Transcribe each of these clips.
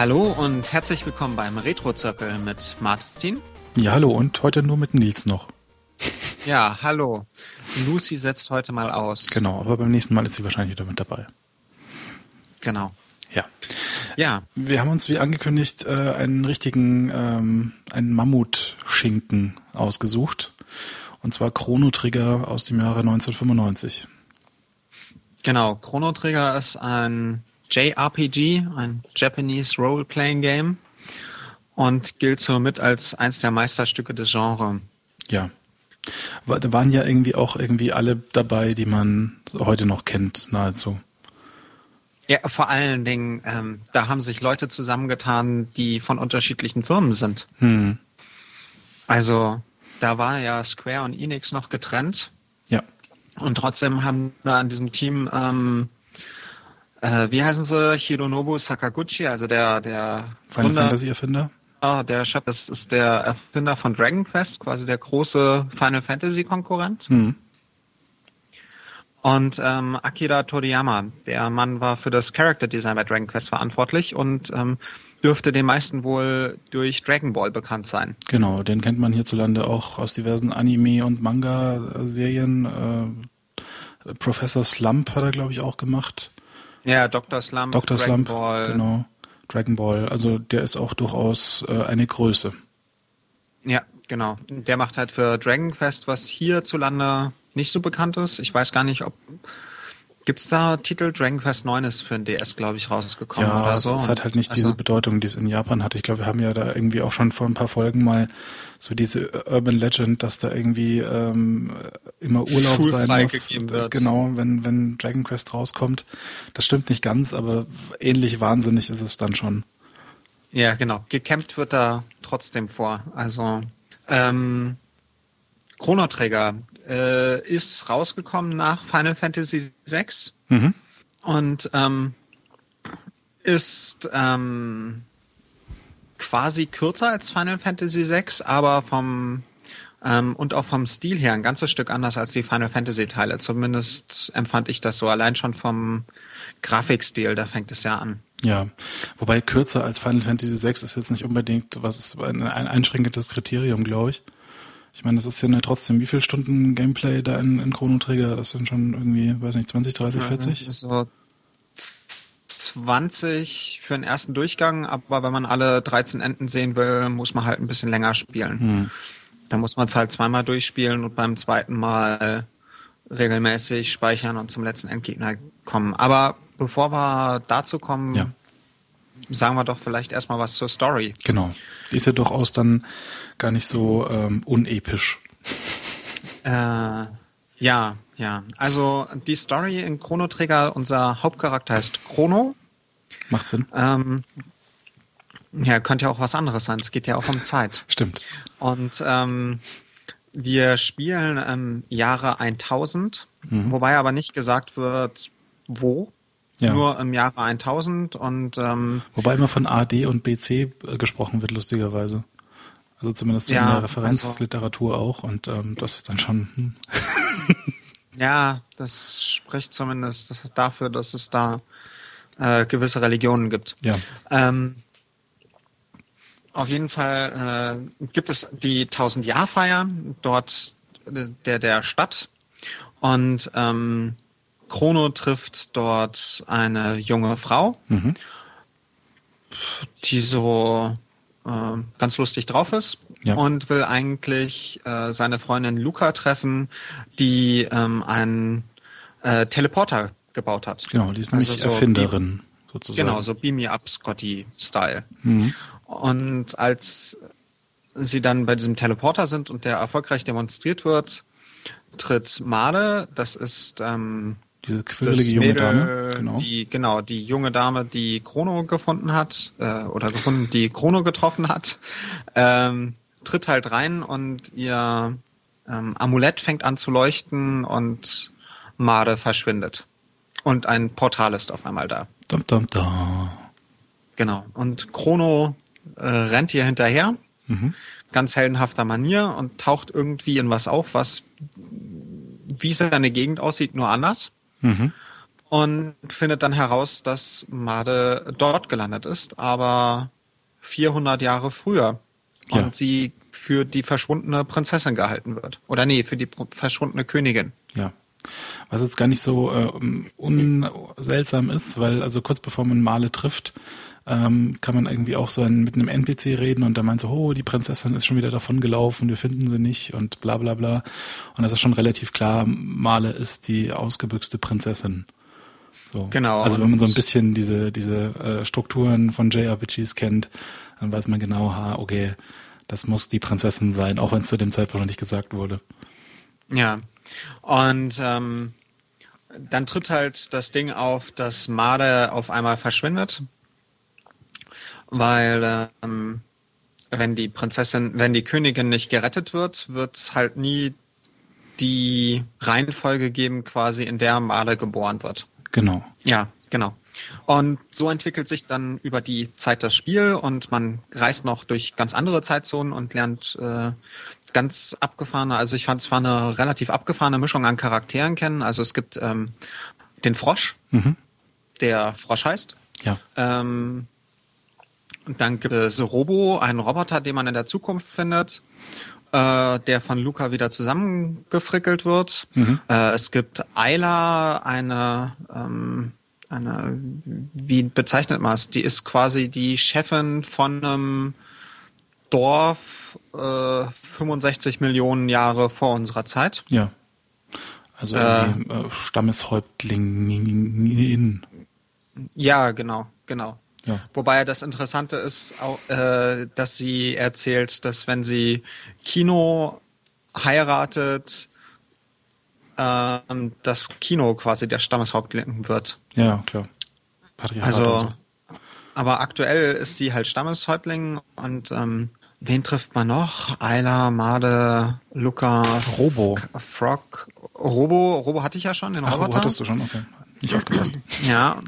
Hallo und herzlich willkommen beim Retro-Zirkel mit Martin. Ja, hallo und heute nur mit Nils noch. Ja, hallo. Lucy setzt heute mal aus. Genau, aber beim nächsten Mal ist sie wahrscheinlich wieder mit dabei. Genau. Ja. Ja. Wir haben uns wie angekündigt äh, einen richtigen, ähm, einen Mammutschinken ausgesucht. Und zwar Chrono Trigger aus dem Jahre 1995. Genau, Chrono Trigger ist ein JRPG, ein Japanese Role-Playing Game und gilt somit als eins der Meisterstücke des Genres. Ja. Da waren ja irgendwie auch irgendwie alle dabei, die man heute noch kennt, nahezu. Ja, vor allen Dingen, ähm, da haben sich Leute zusammengetan, die von unterschiedlichen Firmen sind. Hm. Also da war ja Square und Enix noch getrennt. Ja. Und trotzdem haben wir an diesem Team, ähm, äh, wie heißen sie, Hironobu Sakaguchi, also der der Final Fantasy Erfinder? Ah, der Chef das ist der Erfinder von Dragon Quest, quasi der große Final Fantasy Konkurrent. Hm. Und ähm, Akira Toriyama, der Mann war für das Character Design bei Dragon Quest verantwortlich und ähm, dürfte den meisten wohl durch Dragon Ball bekannt sein. Genau, den kennt man hierzulande auch aus diversen Anime- und Manga-Serien. Äh, Professor Slump hat er, glaube ich, auch gemacht. Ja, Dr. Slump, Dr. Dragon Slump, Ball. genau. Dragon Ball, also der ist auch durchaus äh, eine Größe. Ja, genau. Der macht halt für Dragon Quest, was hierzulande nicht so bekannt ist. Ich weiß gar nicht, ob gibt's da Titel? Dragon Quest 9 ist für ein DS, glaube ich, rausgekommen ja, oder so. es hat halt nicht Also- diese Bedeutung, die es in Japan hat. Ich glaube, wir haben ja da irgendwie auch schon vor ein paar Folgen mal so diese Urban Legend, dass da irgendwie ähm, immer Urlaub sein muss. wird. Genau, wenn, wenn Dragon Quest rauskommt. Das stimmt nicht ganz, aber ähnlich wahnsinnig ist es dann schon. Ja, genau. Gekämpft wird da trotzdem vor. Also ähm, Chrono Trigger äh, ist rausgekommen nach Final Fantasy VI Mhm. und ähm, ist ähm, quasi kürzer als Final Fantasy VI, aber vom ähm, und auch vom Stil her ein ganzes Stück anders als die Final Fantasy Teile. Zumindest empfand ich das so. Allein schon vom Grafikstil, da fängt es ja an. Ja, wobei kürzer als Final Fantasy VI ist jetzt nicht unbedingt was ein, ein einschränkendes Kriterium, glaube ich. Ich meine, das ist ja trotzdem, wie viele Stunden Gameplay da in, in Chrono Trigger? Das sind schon irgendwie, weiß nicht, 20, 30, 40? So 20 für den ersten Durchgang, aber wenn man alle 13 Enden sehen will, muss man halt ein bisschen länger spielen. Hm. Da muss man es halt zweimal durchspielen und beim zweiten Mal regelmäßig speichern und zum letzten Endgegner kommen. Aber bevor wir dazu kommen, Ja. Sagen wir doch vielleicht erstmal was zur Story. Genau. Die ist ja durchaus dann gar nicht so ähm, unepisch. Äh, ja, ja. Also die Story in Chrono Trigger, unser Hauptcharakter heißt Chrono. Macht Sinn? Ähm, ja, könnte ja auch was anderes sein. Es geht ja auch um Zeit. Stimmt. Und ähm, wir spielen im Jahre 1000, Mhm. wobei aber nicht gesagt wird, wo. Ja. Nur im Jahre 1000 und ähm, Wobei immer von AD und BC äh, gesprochen wird, lustigerweise. Also zumindest Ja, in der also- Referenzliteratur auch. Und ähm, das ist dann schon. Hm. ja, das spricht zumindest dafür, dass es da äh, gewisse Religionen gibt. Ja. Ähm, auf jeden Fall äh, gibt es die 1000-Jahr-Feier dort äh, der, der Stadt und ähm, Chrono trifft dort eine junge Frau, Mhm. die so äh, ganz lustig drauf ist Ja. und will eigentlich äh, seine Freundin Luca treffen, die ähm, einen äh, Teleporter gebaut hat. Genau, die ist nämlich Also so Erfinderin, sozusagen. Genau, so Beam Me Up Scotty-Style. Mhm. Und als sie dann bei diesem Teleporter sind und der erfolgreich demonstriert wird, tritt Made, das ist ähm, Diese quirlige junge Mädel, Dame. Genau. die genau die junge Dame, die Chrono gefunden hat äh, oder gefunden, die Chrono getroffen hat, ähm, tritt halt rein und ihr ähm, Amulett fängt an zu leuchten und Made verschwindet und ein Portal ist auf einmal da. Dum, dum, da. Genau. Und Chrono äh, rennt ihr hinterher, Mhm. ganz heldenhafter Manier und taucht irgendwie in was auf, was wie seine Gegend aussieht, nur anders. Mhm. und findet dann heraus, dass Made dort gelandet ist, aber 400 Jahre früher. Und Ja. sie für die verschwundene Prinzessin gehalten wird. Oder nee, für die verschwundene Königin. Ja. Was jetzt gar nicht so äh, unseltsam ist, weil also kurz bevor man Male trifft, ähm, kann man irgendwie auch so ein, mit einem NPC reden und der meint so, oh, die Prinzessin ist schon wieder davon gelaufen, wir finden sie nicht und bla bla bla. Und das ist schon relativ klar, Male ist die ausgebüxte Prinzessin. So. Genau, Also wenn man so ein bisschen diese, diese äh, Strukturen von JRPGs kennt, dann weiß man genau, ha, okay, das muss die Prinzessin sein, auch wenn es zu dem Zeitpunkt noch nicht gesagt wurde. Ja. Und ähm, dann tritt halt das Ding auf, dass Made auf einmal verschwindet. Weil ähm, wenn die Prinzessin, wenn die Königin nicht gerettet wird, wird es halt nie die Reihenfolge geben, quasi in der Made geboren wird. Genau. Ja, genau. Und so entwickelt sich dann über die Zeit das Spiel und man reist noch durch ganz andere Zeitzonen und lernt äh, ganz abgefahrene, also ich fand es war eine relativ abgefahrene Mischung an Charakteren kennen. Also es gibt ähm, den Frosch, Mhm. der Frosch heißt. Ja. Ähm, und dann gibt es Robo, einen Roboter, den man in der Zukunft findet, äh, der von Luca wieder zusammengefrickelt wird. Mhm. Äh, es gibt Ayla, eine, ähm, eine, wie bezeichnet man es? Die ist quasi die Chefin von einem Dorf äh, 65 Millionen Jahre vor unserer Zeit. Ja. Also Äh. irgendwie, äh, Stammeshäuptlingin. Ja, genau, genau. Ja. Wobei das Interessante ist, auch, äh, dass sie erzählt, dass wenn sie Kino heiratet, ähm, das Kino quasi der Stammeshäuptling wird. Ja, klar. Patriarchat Also, so. aber aktuell ist sie halt Stammeshäuptling und ähm, wen trifft man noch? Ayla, Made, Luca, Robo. Frog, Robo, Robo hatte ich ja schon, den Ach, Roboter. hattest du schon? Okay. Nicht aufgepasst. Ja,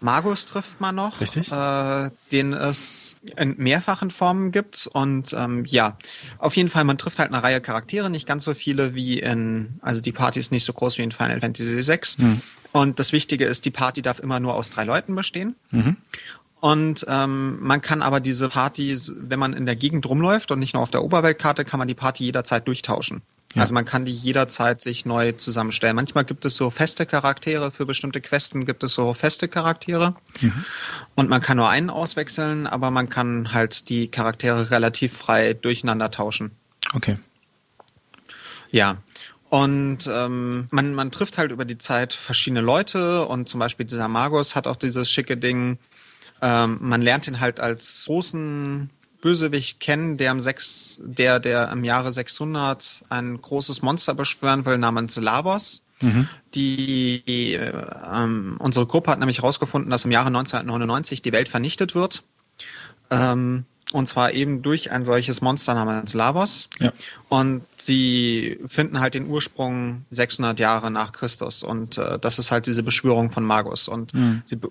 Magus trifft man noch, Richtig. Äh, den es in mehrfachen Formen gibt. Und ähm, ja, auf jeden Fall, man trifft halt eine Reihe Charaktere, nicht ganz so viele wie in, also die Party ist nicht so groß wie in Final Fantasy VI. Hm. Und das Wichtige ist, die Party darf immer nur aus drei Leuten bestehen. Mhm. Und ähm, man kann aber diese Partys, wenn man in der Gegend rumläuft und nicht nur auf der Oberweltkarte, kann man die Party jederzeit durchtauschen. Ja. Also man kann die jederzeit sich neu zusammenstellen. Manchmal gibt es so feste Charaktere, für bestimmte Questen gibt es so feste Charaktere. Und man kann nur einen auswechseln, aber man kann halt die Charaktere relativ frei durcheinander tauschen. Okay. Ja. Und ähm, man, man trifft halt über die Zeit verschiedene Leute und zum Beispiel dieser Magus hat auch dieses schicke Ding, ähm, man lernt ihn halt als großen Bösewicht kennen, der im, sechs, der, der im Jahre 600 ein großes Monster beschwören will namens Lavos. Die, die äh, ähm, unsere Gruppe hat nämlich herausgefunden, dass im Jahre 1999 die Welt vernichtet wird. Ähm, und zwar eben durch ein solches Monster namens Lavos. Ja. Und sie finden halt den Ursprung 600 Jahre nach Christus. Und äh, das ist halt diese Beschwörung von Magus. Und sie be-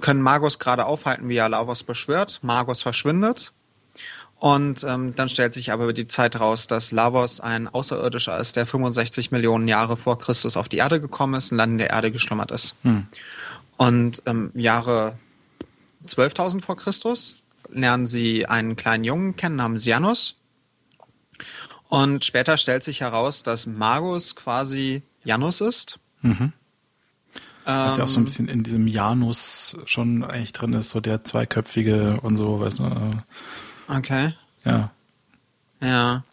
können Magus gerade aufhalten, wie er Lavos beschwört. Magus verschwindet. Und ähm, dann stellt sich aber über die Zeit raus, dass Lavos ein Außerirdischer ist, der 65 Millionen Jahre vor Christus auf die Erde gekommen ist und dann in der Erde geschlummert ist. Hm. Und im Jahre 12.000 vor Christus lernen sie einen kleinen Jungen kennen namens Janus. Und später stellt sich heraus, dass Magus quasi Janus ist. Mhm. Was ja auch so ein Ähm, bisschen in diesem Janus schon eigentlich drin ist, so der zweiköpfige und so, weißt du. Okay. Ja. Ja.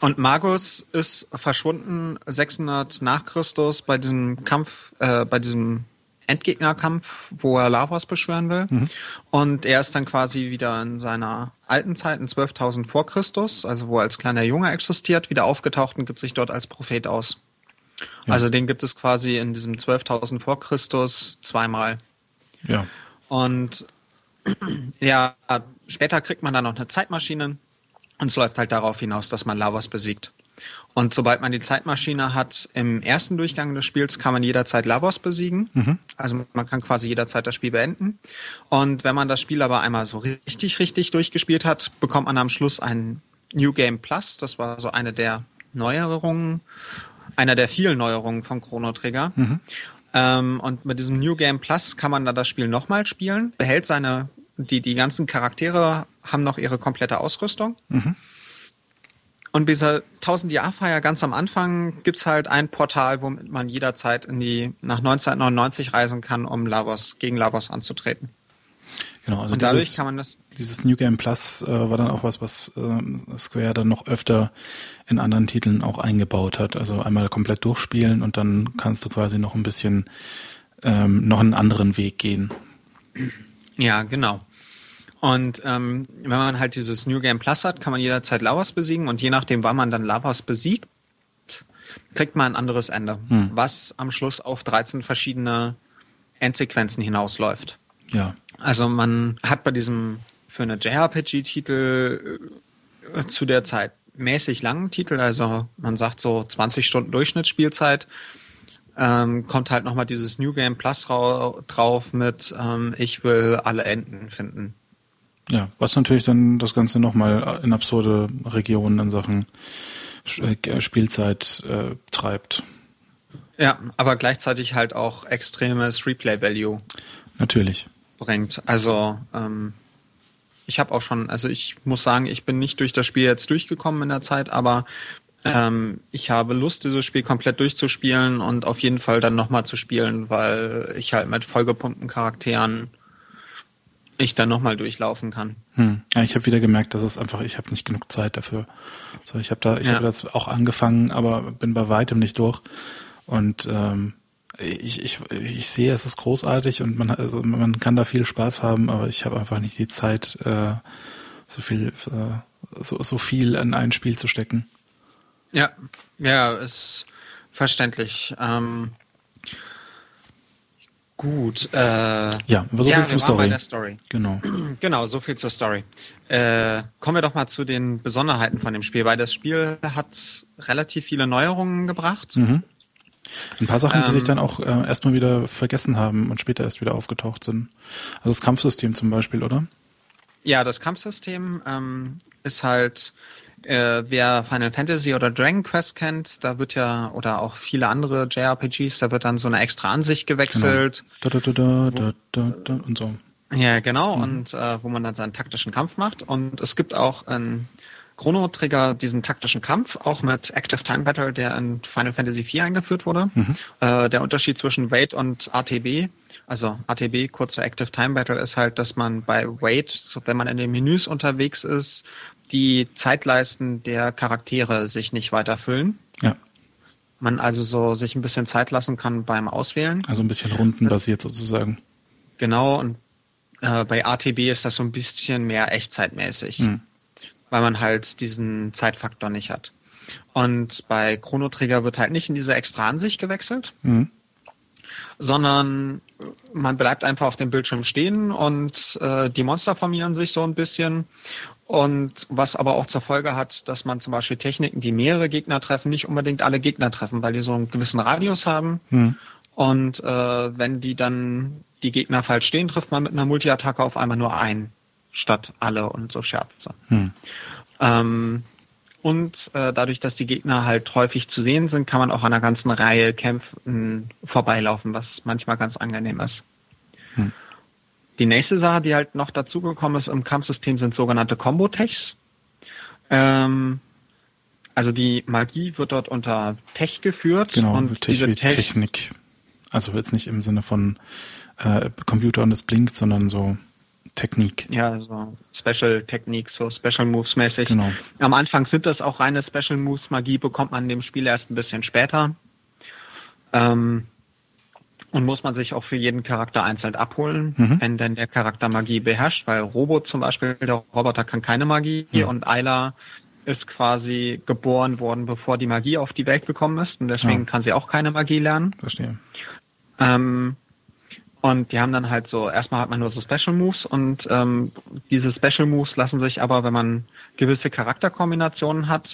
Und Magus ist verschwunden 600 nach Christus bei diesem Kampf, äh, bei diesem Endgegnerkampf, wo er Lavos beschwören will. Und er ist dann quasi wieder in seiner alten Zeit, in 12.000 vor Christus, also wo er als kleiner Junge existiert, wieder aufgetaucht und gibt sich dort als Prophet aus. Ja. Also den gibt es quasi in diesem 12.000 vor Christus zweimal. Ja. Und ja, später kriegt man dann noch eine Zeitmaschine und es läuft halt darauf hinaus, dass man Lavos besiegt. Und sobald man die Zeitmaschine hat, im ersten Durchgang des Spiels kann man jederzeit Lavos besiegen. Also man kann quasi jederzeit das Spiel beenden. Und wenn man das Spiel aber einmal so richtig, richtig durchgespielt hat, bekommt man am Schluss ein New Game Plus. Das war so eine der Neuerungen, einer der vielen Neuerungen von Chrono Trigger. Ähm, und mit diesem New Game Plus kann man dann das Spiel nochmal spielen, behält seine, die, die ganzen Charaktere haben noch ihre komplette Ausrüstung. Mhm. Und bei dieser 1000 Jahr Feier ganz am Anfang gibt's halt ein Portal, womit man jederzeit in die, nach 1999 reisen kann, um Lavos, gegen Lavos anzutreten. Genau, also und dadurch dieses, kann man das. Dieses New Game Plus äh, war dann auch was, was äh, Square dann noch öfter in anderen Titeln auch eingebaut hat. Also einmal komplett durchspielen und dann kannst du quasi noch ein bisschen ähm, noch einen anderen Weg gehen. Ja, genau. Und ähm, wenn man halt dieses New Game Plus hat, kann man jederzeit Lavos besiegen und je nachdem, wann man dann Lavos besiegt, kriegt man ein anderes Ende, hm. was am Schluss auf 13 verschiedene Endsequenzen hinausläuft. Ja. Also man hat bei diesem für eine JRPG-Titel äh, zu der Zeit mäßig langen Titel, also man sagt so 20 Stunden Durchschnittsspielzeit, ähm, kommt halt nochmal dieses New Game Plus drauf mit ähm, Ich will alle Enden finden. Ja, was natürlich dann das Ganze nochmal in absurde Regionen in Sachen äh, Spielzeit äh, treibt. Ja, aber gleichzeitig halt auch extremes Replay-Value. Natürlich bringt. Also ähm, ich habe auch schon, also ich muss sagen, ich bin nicht durch das Spiel jetzt durchgekommen in der Zeit, aber ähm, ich habe Lust, dieses Spiel komplett durchzuspielen und auf jeden Fall dann nochmal zu spielen, weil ich halt mit vollgepumpten Charakteren ich dann nochmal durchlaufen kann. Hm. Ja, ich habe wieder gemerkt, dass es einfach, ich habe nicht genug Zeit dafür. So, ich habe da, ich ja. habe das auch angefangen, aber bin bei weitem nicht durch. Und ähm, ich, ich, ich sehe, es ist großartig und man, also man kann da viel Spaß haben, aber ich habe einfach nicht die Zeit, äh, so viel, äh, so, so viel in ein Spiel zu stecken. Ja, ja, ist verständlich. Ähm, gut. Äh, ja, aber so ja, viel zur Story. Story. Genau. Genau, so viel zur Story. Äh, kommen wir doch mal zu den Besonderheiten von dem Spiel, weil das Spiel hat relativ viele Neuerungen gebracht. Mhm. Ein paar Sachen, ähm, die sich ähm. dann auch äh, erstmal wieder vergessen haben und später erst wieder aufgetaucht sind. Also das Kampfsystem zum Beispiel, oder? Ja, das Kampfsystem ähm, ist halt, äh, wer Final Fantasy oder Dragon Quest kennt, da wird ja, oder auch viele andere JRPGs, da wird dann so eine extra Ansicht gewechselt. Genau. Da, da, da, da, da, und so. Ja, genau, mhm. und äh, wo man dann seinen taktischen Kampf macht. Und es gibt auch ein Chrono Trigger diesen taktischen Kampf, auch mit Active Time Battle, der in Final Fantasy IV eingeführt wurde. Mhm. Äh, der Unterschied zwischen Wait und ATB, also ATB, kurzer Active Time Battle, ist halt, dass man bei Wait, so wenn man in den Menüs unterwegs ist, die Zeitleisten der Charaktere sich nicht weiter füllen. Ja. Man also so sich ein bisschen Zeit lassen kann beim Auswählen. Also ein bisschen rundenbasiert sozusagen. Genau, und äh, bei ATB ist das so ein bisschen mehr echtzeitmäßig. Mhm weil man halt diesen Zeitfaktor nicht hat. Und bei Chrono Trigger wird halt nicht in diese extra Ansicht gewechselt, mhm. sondern man bleibt einfach auf dem Bildschirm stehen und äh, die Monster formieren sich so ein bisschen. Und was aber auch zur Folge hat, dass man zum Beispiel Techniken, die mehrere Gegner treffen, nicht unbedingt alle Gegner treffen, weil die so einen gewissen Radius haben. Mhm. Und äh, wenn die dann die Gegner falsch stehen, trifft man mit einer Multi-Attacke auf einmal nur einen statt alle und so Scherze. Hm. Ähm, und äh, dadurch, dass die Gegner halt häufig zu sehen sind, kann man auch an einer ganzen Reihe Kämpfen vorbeilaufen, was manchmal ganz angenehm ist. Hm. Die nächste Sache, die halt noch dazugekommen ist im Kampfsystem, sind sogenannte Combo-Techs. Ähm, also die Magie wird dort unter Tech geführt. Genau, und Tech diese Tech Technik. Also jetzt nicht im Sinne von äh, Computer und es blinkt, sondern so Technik. Ja, so Special Technik, so Special Moves mäßig. Genau. Am Anfang sind das auch reine Special Moves. Magie bekommt man in dem Spiel erst ein bisschen später. Ähm, und muss man sich auch für jeden Charakter einzeln abholen, mhm. wenn denn der Charakter Magie beherrscht, weil Robo zum Beispiel, der Roboter kann keine Magie mhm. und Ayla ist quasi geboren worden, bevor die Magie auf die Welt gekommen ist und deswegen ja. kann sie auch keine Magie lernen. Verstehe. Ähm, und die haben dann halt so, erstmal hat man nur so Special Moves und ähm, diese Special Moves lassen sich aber, wenn man gewisse Charakterkombinationen hat,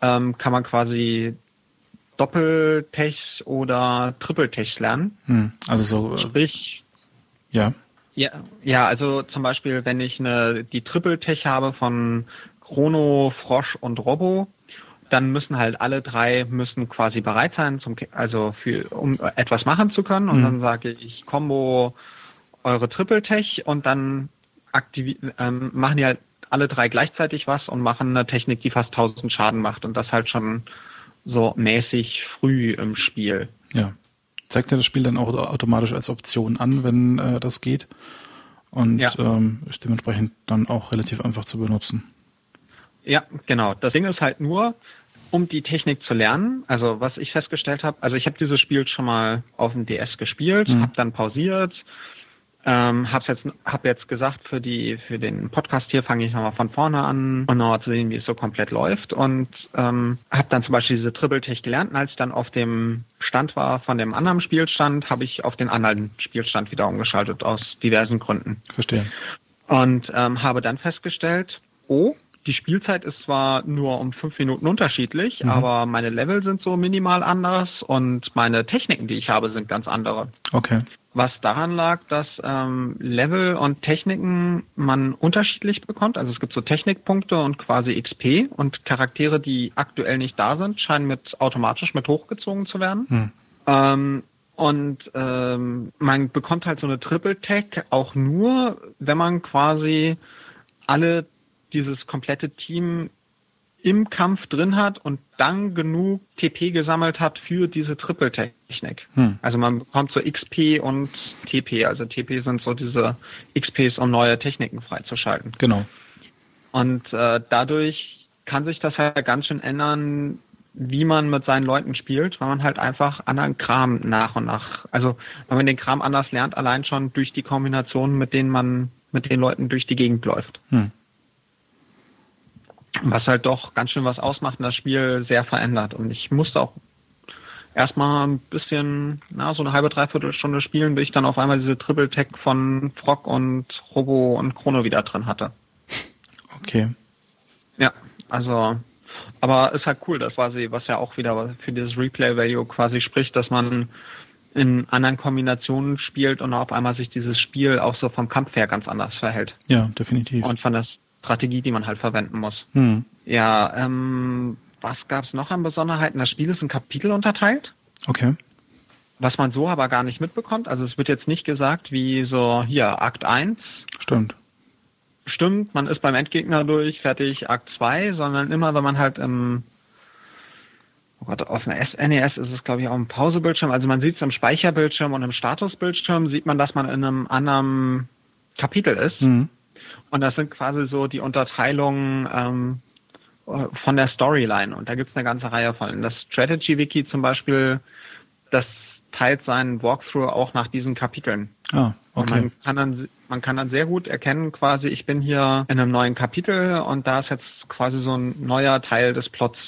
ähm, kann man quasi Doppeltech oder Triple-Tech lernen. Hm, also so. Äh, Sprich. Ja. Ja, ja, also zum Beispiel, wenn ich eine die Triple-Tech habe von Chrono, Frosch und Robo, dann müssen halt alle drei müssen quasi bereit sein, zum, also für, um etwas machen zu können. Und mhm. dann sage ich Combo eure Triple Tech und dann ähm, machen die halt alle drei gleichzeitig was und machen eine Technik, die fast 1000 Schaden macht und das halt schon so mäßig früh im Spiel. Ja. Zeigt ja das Spiel dann auch automatisch als Option an, wenn äh, das geht. Und ja. ähm, ist dementsprechend dann auch relativ einfach zu benutzen. Ja, genau. Das Ding ist halt nur, um die Technik zu lernen, also was ich festgestellt habe, also ich habe dieses Spiel schon mal auf dem DS gespielt, mhm. habe dann pausiert, ähm, hab's jetzt, hab jetzt gesagt, für die, für den Podcast hier fange ich nochmal von vorne an, um nochmal zu sehen, wie es so komplett läuft. Und ähm, habe dann zum Beispiel diese Triple-Tech gelernt. Und als ich dann auf dem Stand war von dem anderen Spielstand, habe ich auf den anderen Spielstand wieder umgeschaltet, aus diversen Gründen. Verstehe. Und ähm, habe dann festgestellt, oh, die Spielzeit ist zwar nur um fünf Minuten unterschiedlich, mhm. aber meine Level sind so minimal anders und meine Techniken, die ich habe, sind ganz andere. Okay was daran lag, dass ähm, Level und Techniken man unterschiedlich bekommt. Also es gibt so Technikpunkte und quasi XP und Charaktere, die aktuell nicht da sind, scheinen mit automatisch mit hochgezogen zu werden. Hm. Ähm, und ähm, man bekommt halt so eine Triple Tech auch nur, wenn man quasi alle dieses komplette Team im Kampf drin hat und dann genug TP gesammelt hat für diese Triple-Technik. Hm. Also man bekommt so XP und TP. Also TP sind so diese XPs, um neue Techniken freizuschalten. Genau. Und äh, dadurch kann sich das halt ganz schön ändern, wie man mit seinen Leuten spielt, weil man halt einfach anderen Kram nach und nach, also wenn man den Kram anders lernt, allein schon durch die Kombinationen, mit denen man mit den Leuten durch die Gegend läuft. Hm was halt doch ganz schön was ausmacht und das Spiel sehr verändert. Und ich musste auch erstmal ein bisschen, na, so eine halbe, dreiviertel Stunde spielen, bis ich dann auf einmal diese Triple Tech von Frog und Robo und Chrono wieder drin hatte. Okay. Ja, also, aber ist halt cool, das quasi, was ja auch wieder für dieses Replay-Value quasi spricht, dass man in anderen Kombinationen spielt und auf einmal sich dieses Spiel auch so vom Kampf her ganz anders verhält. Ja, definitiv. Und von das Strategie, die man halt verwenden muss. Hm. Ja, ähm, was gab es noch an Besonderheiten? Das Spiel ist in Kapitel unterteilt. Okay. Was man so aber gar nicht mitbekommt. Also es wird jetzt nicht gesagt, wie so hier Akt 1. Stimmt. Stimmt, man ist beim Endgegner durch, fertig, Akt 2, sondern immer, wenn man halt im Oh Gott, auf dem NES ist es, glaube ich, auch im Pausebildschirm. Also man sieht es im Speicherbildschirm und im Statusbildschirm sieht man, dass man in einem anderen Kapitel ist. Mhm. Und das sind quasi so die Unterteilungen ähm, von der Storyline. Und da gibt es eine ganze Reihe von. Das Strategy Wiki zum Beispiel, das teilt seinen Walkthrough auch nach diesen Kapiteln. Ah, okay. man kann dann man kann dann sehr gut erkennen, quasi, ich bin hier in einem neuen Kapitel und da ist jetzt quasi so ein neuer Teil des Plots.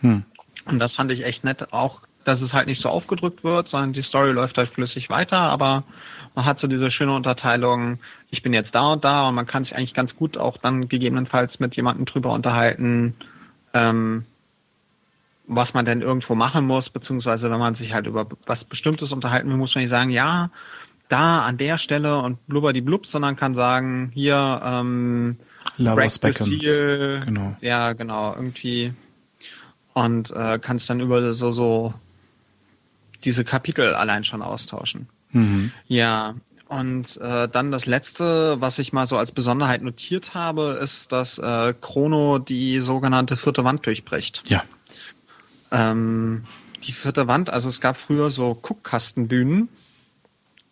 Hm. Und das fand ich echt nett, auch dass es halt nicht so aufgedrückt wird, sondern die Story läuft halt flüssig weiter, aber man hat so diese schöne Unterteilung, ich bin jetzt da und da und man kann sich eigentlich ganz gut auch dann gegebenenfalls mit jemandem drüber unterhalten, ähm, was man denn irgendwo machen muss, beziehungsweise wenn man sich halt über was Bestimmtes unterhalten will, muss man nicht sagen, ja, da an der Stelle und blubber die blub, sondern kann sagen, hier, ähm, Beckons. Genau. Ja, genau, irgendwie. Und äh, kannst dann über so, so diese Kapitel allein schon austauschen. Mhm. Ja, und äh, dann das letzte, was ich mal so als Besonderheit notiert habe, ist, dass äh, Chrono die sogenannte vierte Wand durchbricht. Ja. Ähm, die vierte Wand, also es gab früher so Guckkastenbühnen.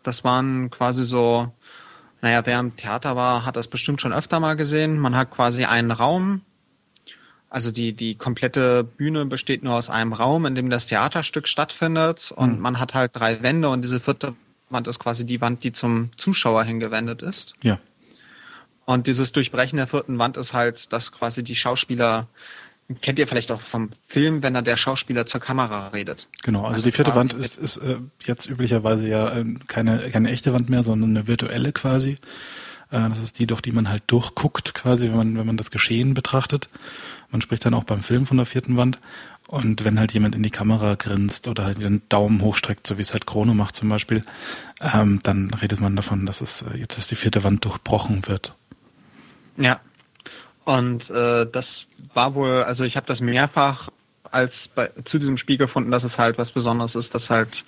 Das waren quasi so, naja, wer im Theater war, hat das bestimmt schon öfter mal gesehen. Man hat quasi einen Raum, also die, die komplette Bühne besteht nur aus einem Raum, in dem das Theaterstück stattfindet und mhm. man hat halt drei Wände und diese vierte Wand ist quasi die Wand, die zum Zuschauer hingewendet ist. Ja. Und dieses Durchbrechen der vierten Wand ist halt, dass quasi die Schauspieler, kennt ihr vielleicht auch vom Film, wenn da der Schauspieler zur Kamera redet. Genau, also, also die vierte Wand ist, ist äh, jetzt üblicherweise ja äh, keine, keine echte Wand mehr, sondern eine virtuelle quasi. Äh, das ist die, durch die man halt durchguckt, quasi, wenn man, wenn man das Geschehen betrachtet. Man spricht dann auch beim Film von der vierten Wand. Und wenn halt jemand in die Kamera grinst oder halt den Daumen hochstreckt, so wie es halt Chrono macht zum Beispiel, ähm, dann redet man davon, dass es äh, dass die vierte Wand durchbrochen wird. Ja. Und äh, das war wohl, also ich habe das mehrfach als bei, zu diesem Spiel gefunden, dass es halt was Besonderes ist, dass halt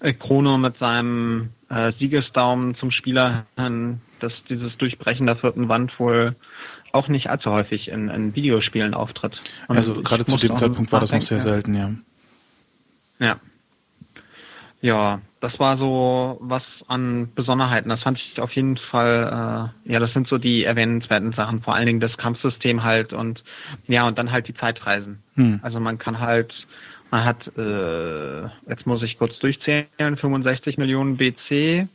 äh, Chrono mit seinem äh, Siegesdaumen zum Spieler hin, dass dieses Durchbrechen der vierten Wand wohl auch nicht allzu häufig in, in Videospielen auftritt. Und also gerade zu dem Zeitpunkt war das noch sehr selten, ja. Ja. Ja, das war so was an Besonderheiten. Das fand ich auf jeden Fall, äh, ja, das sind so die erwähnenswerten Sachen, vor allen Dingen das Kampfsystem halt und ja, und dann halt die Zeitreisen. Hm. Also man kann halt, man hat, äh, jetzt muss ich kurz durchzählen, 65 Millionen BC,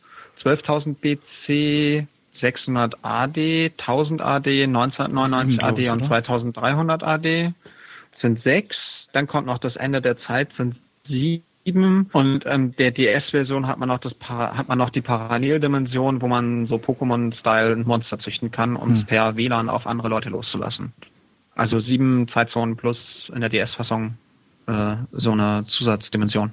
12.000 BC, 600 AD, 1000 AD, 1999 AD und 2300 AD sind sechs. Dann kommt noch das Ende der Zeit, sind sieben und ähm, der DS-Version hat man noch das hat man noch die Paralleldimension, wo man so Pokémon-Style Monster züchten kann, um es hm. per WLAN auf andere Leute loszulassen. Also sieben Zeitzonen plus in der DS-Fassung äh, so eine Zusatzdimension.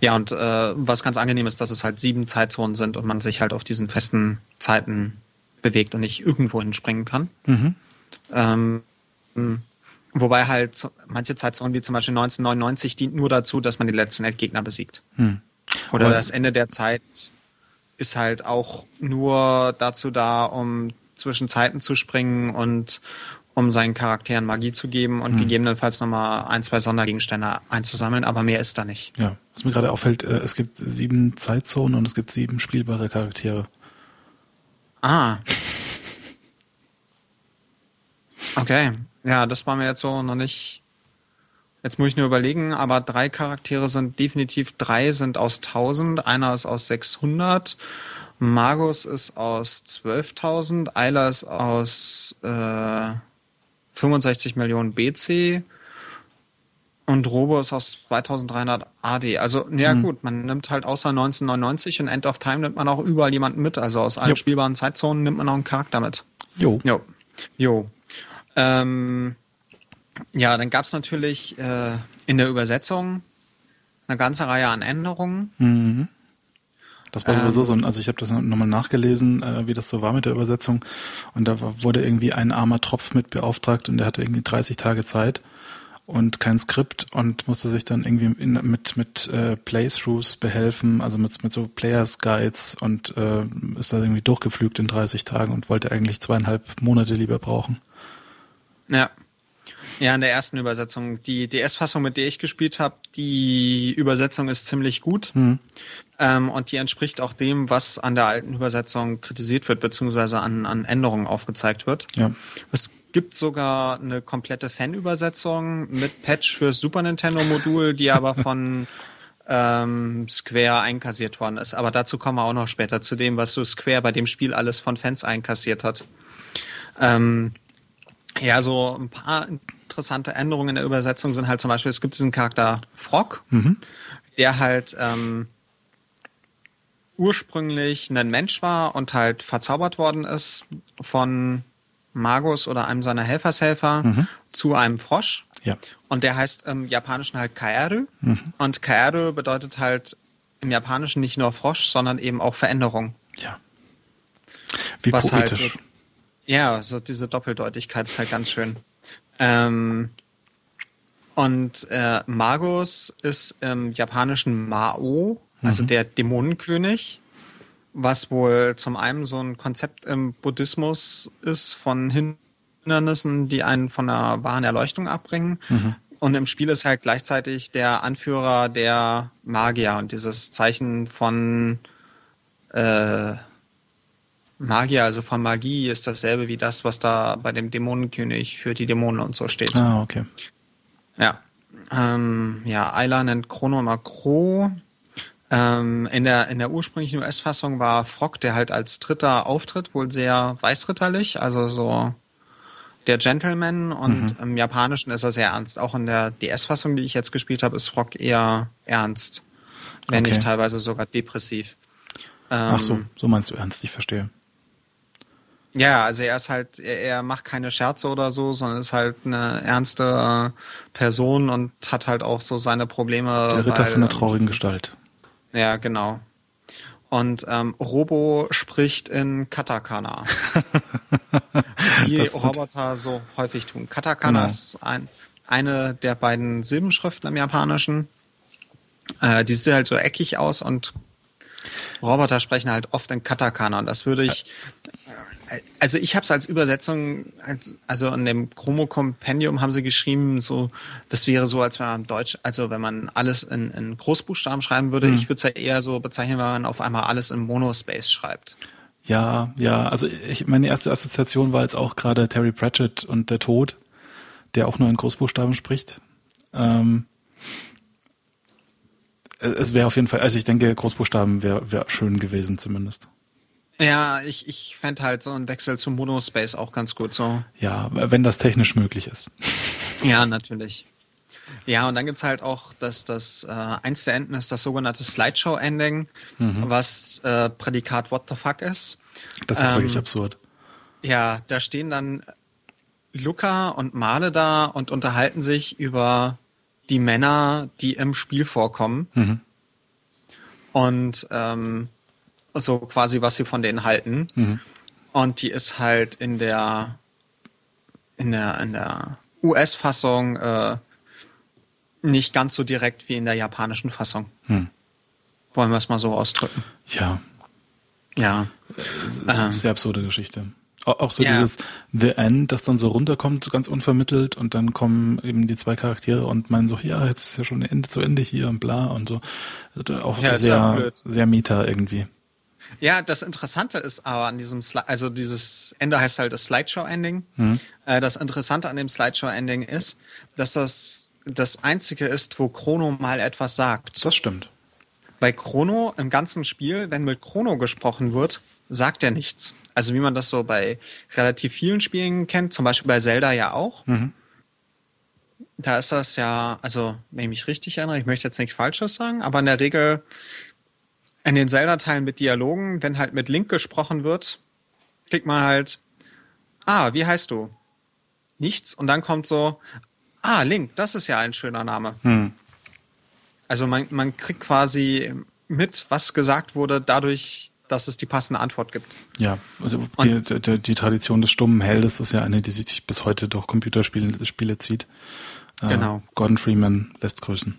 Ja, und äh, was ganz angenehm ist, dass es halt sieben Zeitzonen sind und man sich halt auf diesen festen Zeiten bewegt und nicht irgendwo hinspringen kann. Mhm. Ähm, Wobei halt manche Zeitzonen wie zum Beispiel 1999 dient nur dazu, dass man die letzten Endgegner besiegt. Hm. Oder Aber das Ende der Zeit ist halt auch nur dazu da, um zwischen Zeiten zu springen und um seinen Charakteren Magie zu geben und hm. gegebenenfalls nochmal ein, zwei Sondergegenstände einzusammeln, aber mehr ist da nicht. Ja, was mir gerade auffällt, äh, es gibt sieben Zeitzonen und es gibt sieben spielbare Charaktere. Ah. Okay. Ja, das war mir jetzt so noch nicht. Jetzt muss ich nur überlegen, aber drei Charaktere sind definitiv, drei sind aus 1000, einer ist aus 600, Magus ist aus 12.000, Ayla ist aus äh, 65 Millionen BC und Robo ist aus 2300 AD. Also, ja mhm. gut, man nimmt halt außer 1999 und End of Time nimmt man auch überall jemanden mit. Also aus allen jo. spielbaren Zeitzonen nimmt man auch einen Charakter mit. Jo. Jo. Jo. Ähm, ja, dann gab es natürlich äh, in der Übersetzung eine ganze Reihe an Änderungen. Mhm. Das war sowieso so, also ich habe das nochmal nachgelesen, äh, wie das so war mit der Übersetzung. Und da wurde irgendwie ein armer Tropf mit beauftragt und der hatte irgendwie 30 Tage Zeit und kein Skript und musste sich dann irgendwie in, mit mit äh, Playthroughs behelfen, also mit mit so Players Guides und äh, ist da irgendwie durchgeflügt in 30 Tagen und wollte eigentlich zweieinhalb Monate lieber brauchen. Ja. Ja, in der ersten Übersetzung. Die DS-Fassung, mit der ich gespielt habe, die Übersetzung ist ziemlich gut. Mhm. Ähm, und die entspricht auch dem, was an der alten Übersetzung kritisiert wird, beziehungsweise an, an Änderungen aufgezeigt wird. Ja. Es gibt sogar eine komplette Fan-Übersetzung mit Patch für Super Nintendo-Modul, die aber von ähm, Square einkassiert worden ist. Aber dazu kommen wir auch noch später zu dem, was so Square bei dem Spiel alles von Fans einkassiert hat. Ähm, ja, so ein paar interessante Änderungen in der Übersetzung sind halt zum Beispiel, es gibt diesen Charakter Frog, mhm. der halt ähm, ursprünglich ein Mensch war und halt verzaubert worden ist von Magus oder einem seiner Helfershelfer mhm. zu einem Frosch. Ja. Und der heißt im Japanischen halt Kaeru. Mhm. Und Kaeru bedeutet halt im Japanischen nicht nur Frosch, sondern eben auch Veränderung. Ja. Wie Was halt poetisch. Halt ja, so diese Doppeldeutigkeit ist halt ganz schön. Ähm, und äh, Magus ist im japanischen Mao, also mhm. der Dämonenkönig, was wohl zum einen so ein Konzept im Buddhismus ist von Hindernissen, die einen von der wahren Erleuchtung abbringen. Mhm. Und im Spiel ist halt gleichzeitig der Anführer der Magier und dieses Zeichen von äh, Magier, also von Magie, ist dasselbe wie das, was da bei dem Dämonenkönig für die Dämonen und so steht. Ah, okay. Ja. Ähm, ja, Ayla nennt Chrono immer Kro. Ähm, in, der, in der ursprünglichen US-Fassung war Frog, der halt als dritter auftritt, wohl sehr weißritterlich, also so der Gentleman und mhm. im Japanischen ist er sehr ernst. Auch in der DS-Fassung, die ich jetzt gespielt habe, ist Frog eher ernst, wenn okay. nicht teilweise sogar depressiv. Ähm, Ach so, so meinst du ernst, ich verstehe. Ja, also er ist halt, er, er, macht keine Scherze oder so, sondern ist halt eine ernste Person und hat halt auch so seine Probleme. Der Ritter weil, von der traurigen Gestalt. Ja, genau. Und ähm, Robo spricht in Katakana. Wie Roboter so häufig tun. Katakana genau. ist ein, eine der beiden Silbenschriften im Japanischen. Äh, die sieht halt so eckig aus und Roboter sprechen halt oft in Katakana und das würde ich also ich habe es als Übersetzung, also in dem Chromo Compendium haben sie geschrieben, so das wäre so, als wenn man Deutsch, also wenn man alles in, in Großbuchstaben schreiben würde. Mhm. Ich würde es ja eher so bezeichnen, wenn man auf einmal alles in Monospace schreibt. Ja, ja, also ich, meine erste Assoziation war jetzt auch gerade Terry Pratchett und der Tod, der auch nur in Großbuchstaben spricht. Ähm, es wäre auf jeden Fall, also ich denke, Großbuchstaben wäre wär schön gewesen zumindest. Ja, ich, ich fände halt so einen Wechsel zu Monospace auch ganz gut so. Ja, wenn das technisch möglich ist. Ja, natürlich. Ja, und dann gibt's halt auch das, das äh, eins der Enden ist das sogenannte Slideshow-Ending, mhm. was äh, Prädikat What the fuck ist. Das ist ähm, wirklich absurd. Ja, da stehen dann Luca und Male da und unterhalten sich über die Männer, die im Spiel vorkommen. Mhm. Und ähm, so quasi, was sie von denen halten. Mhm. Und die ist halt in der in der in der US-Fassung äh, nicht ganz so direkt wie in der japanischen Fassung. Mhm. Wollen wir es mal so ausdrücken? Ja. Ja. Äh, sehr absurde Geschichte. Auch so ja. dieses The End, das dann so runterkommt, ganz unvermittelt und dann kommen eben die zwei Charaktere und meinen so, ja, jetzt ist ja schon Ende zu Ende hier und bla und so. Auch ja, sehr, sehr meta irgendwie. Ja, das Interessante ist aber an diesem, Sli also dieses Ende heißt halt das Slideshow-Ending. Mhm. Äh, das Interessante an dem Slideshow-Ending ist, dass das das einzige ist, wo Chrono mal etwas sagt. Das stimmt. Bei Chrono im ganzen Spiel, wenn mit Chrono gesprochen wird, sagt er nichts. Also wie man das so bei relativ vielen Spielen kennt, zum Beispiel bei Zelda ja auch. Mhm. Da ist das ja, also wenn ich mich richtig erinnere, ich möchte jetzt nichts Falsches sagen, aber in der Regel in den Zelda-Teilen mit Dialogen, wenn halt mit Link gesprochen wird, kriegt man halt, ah, wie heißt du? Nichts. Und dann kommt so, ah, Link, das ist ja ein schöner Name. Hm. Also man, man kriegt quasi mit, was gesagt wurde, dadurch, dass es die passende Antwort gibt. Ja, also die, die, die, Tradition des stummen Heldes ist ja eine, die sich bis heute durch Computerspiele Spiele zieht. Äh, genau. Gordon Freeman lässt grüßen.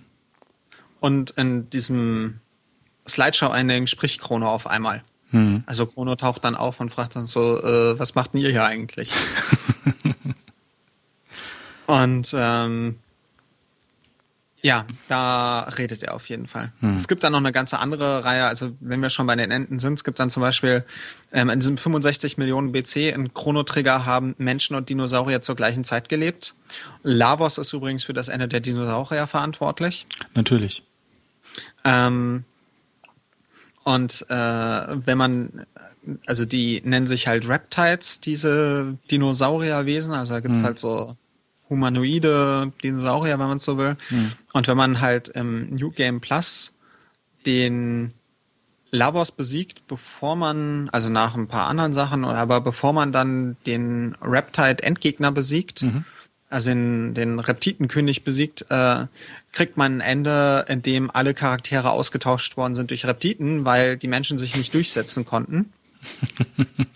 Und in diesem Slideshow-Einlängen spricht Chrono auf einmal. Hm. Also Chrono taucht dann auf und fragt dann so, äh, was macht denn ihr hier eigentlich? und ähm, ja, da redet er auf jeden Fall. Hm. Es gibt dann noch eine ganze andere Reihe, also wenn wir schon bei den Enden sind, es gibt dann zum Beispiel ähm, in diesem 65 Millionen BC in Chrono Trigger haben Menschen und Dinosaurier zur gleichen Zeit gelebt. Lavos ist übrigens für das Ende der Dinosaurier verantwortlich. Natürlich. Ähm, und äh, wenn man, also die nennen sich halt Reptiles, diese Dinosaurierwesen, also da gibt's mhm. halt so humanoide Dinosaurier, wenn man so will. Mhm. Und wenn man halt im New Game Plus den Lavos besiegt, bevor man, also nach ein paar anderen Sachen, aber bevor man dann den Reptile-Endgegner besiegt, mhm. also den, den Reptitenkönig besiegt, äh, kriegt man ein Ende, in dem alle Charaktere ausgetauscht worden sind durch Reptiten, weil die Menschen sich nicht durchsetzen konnten.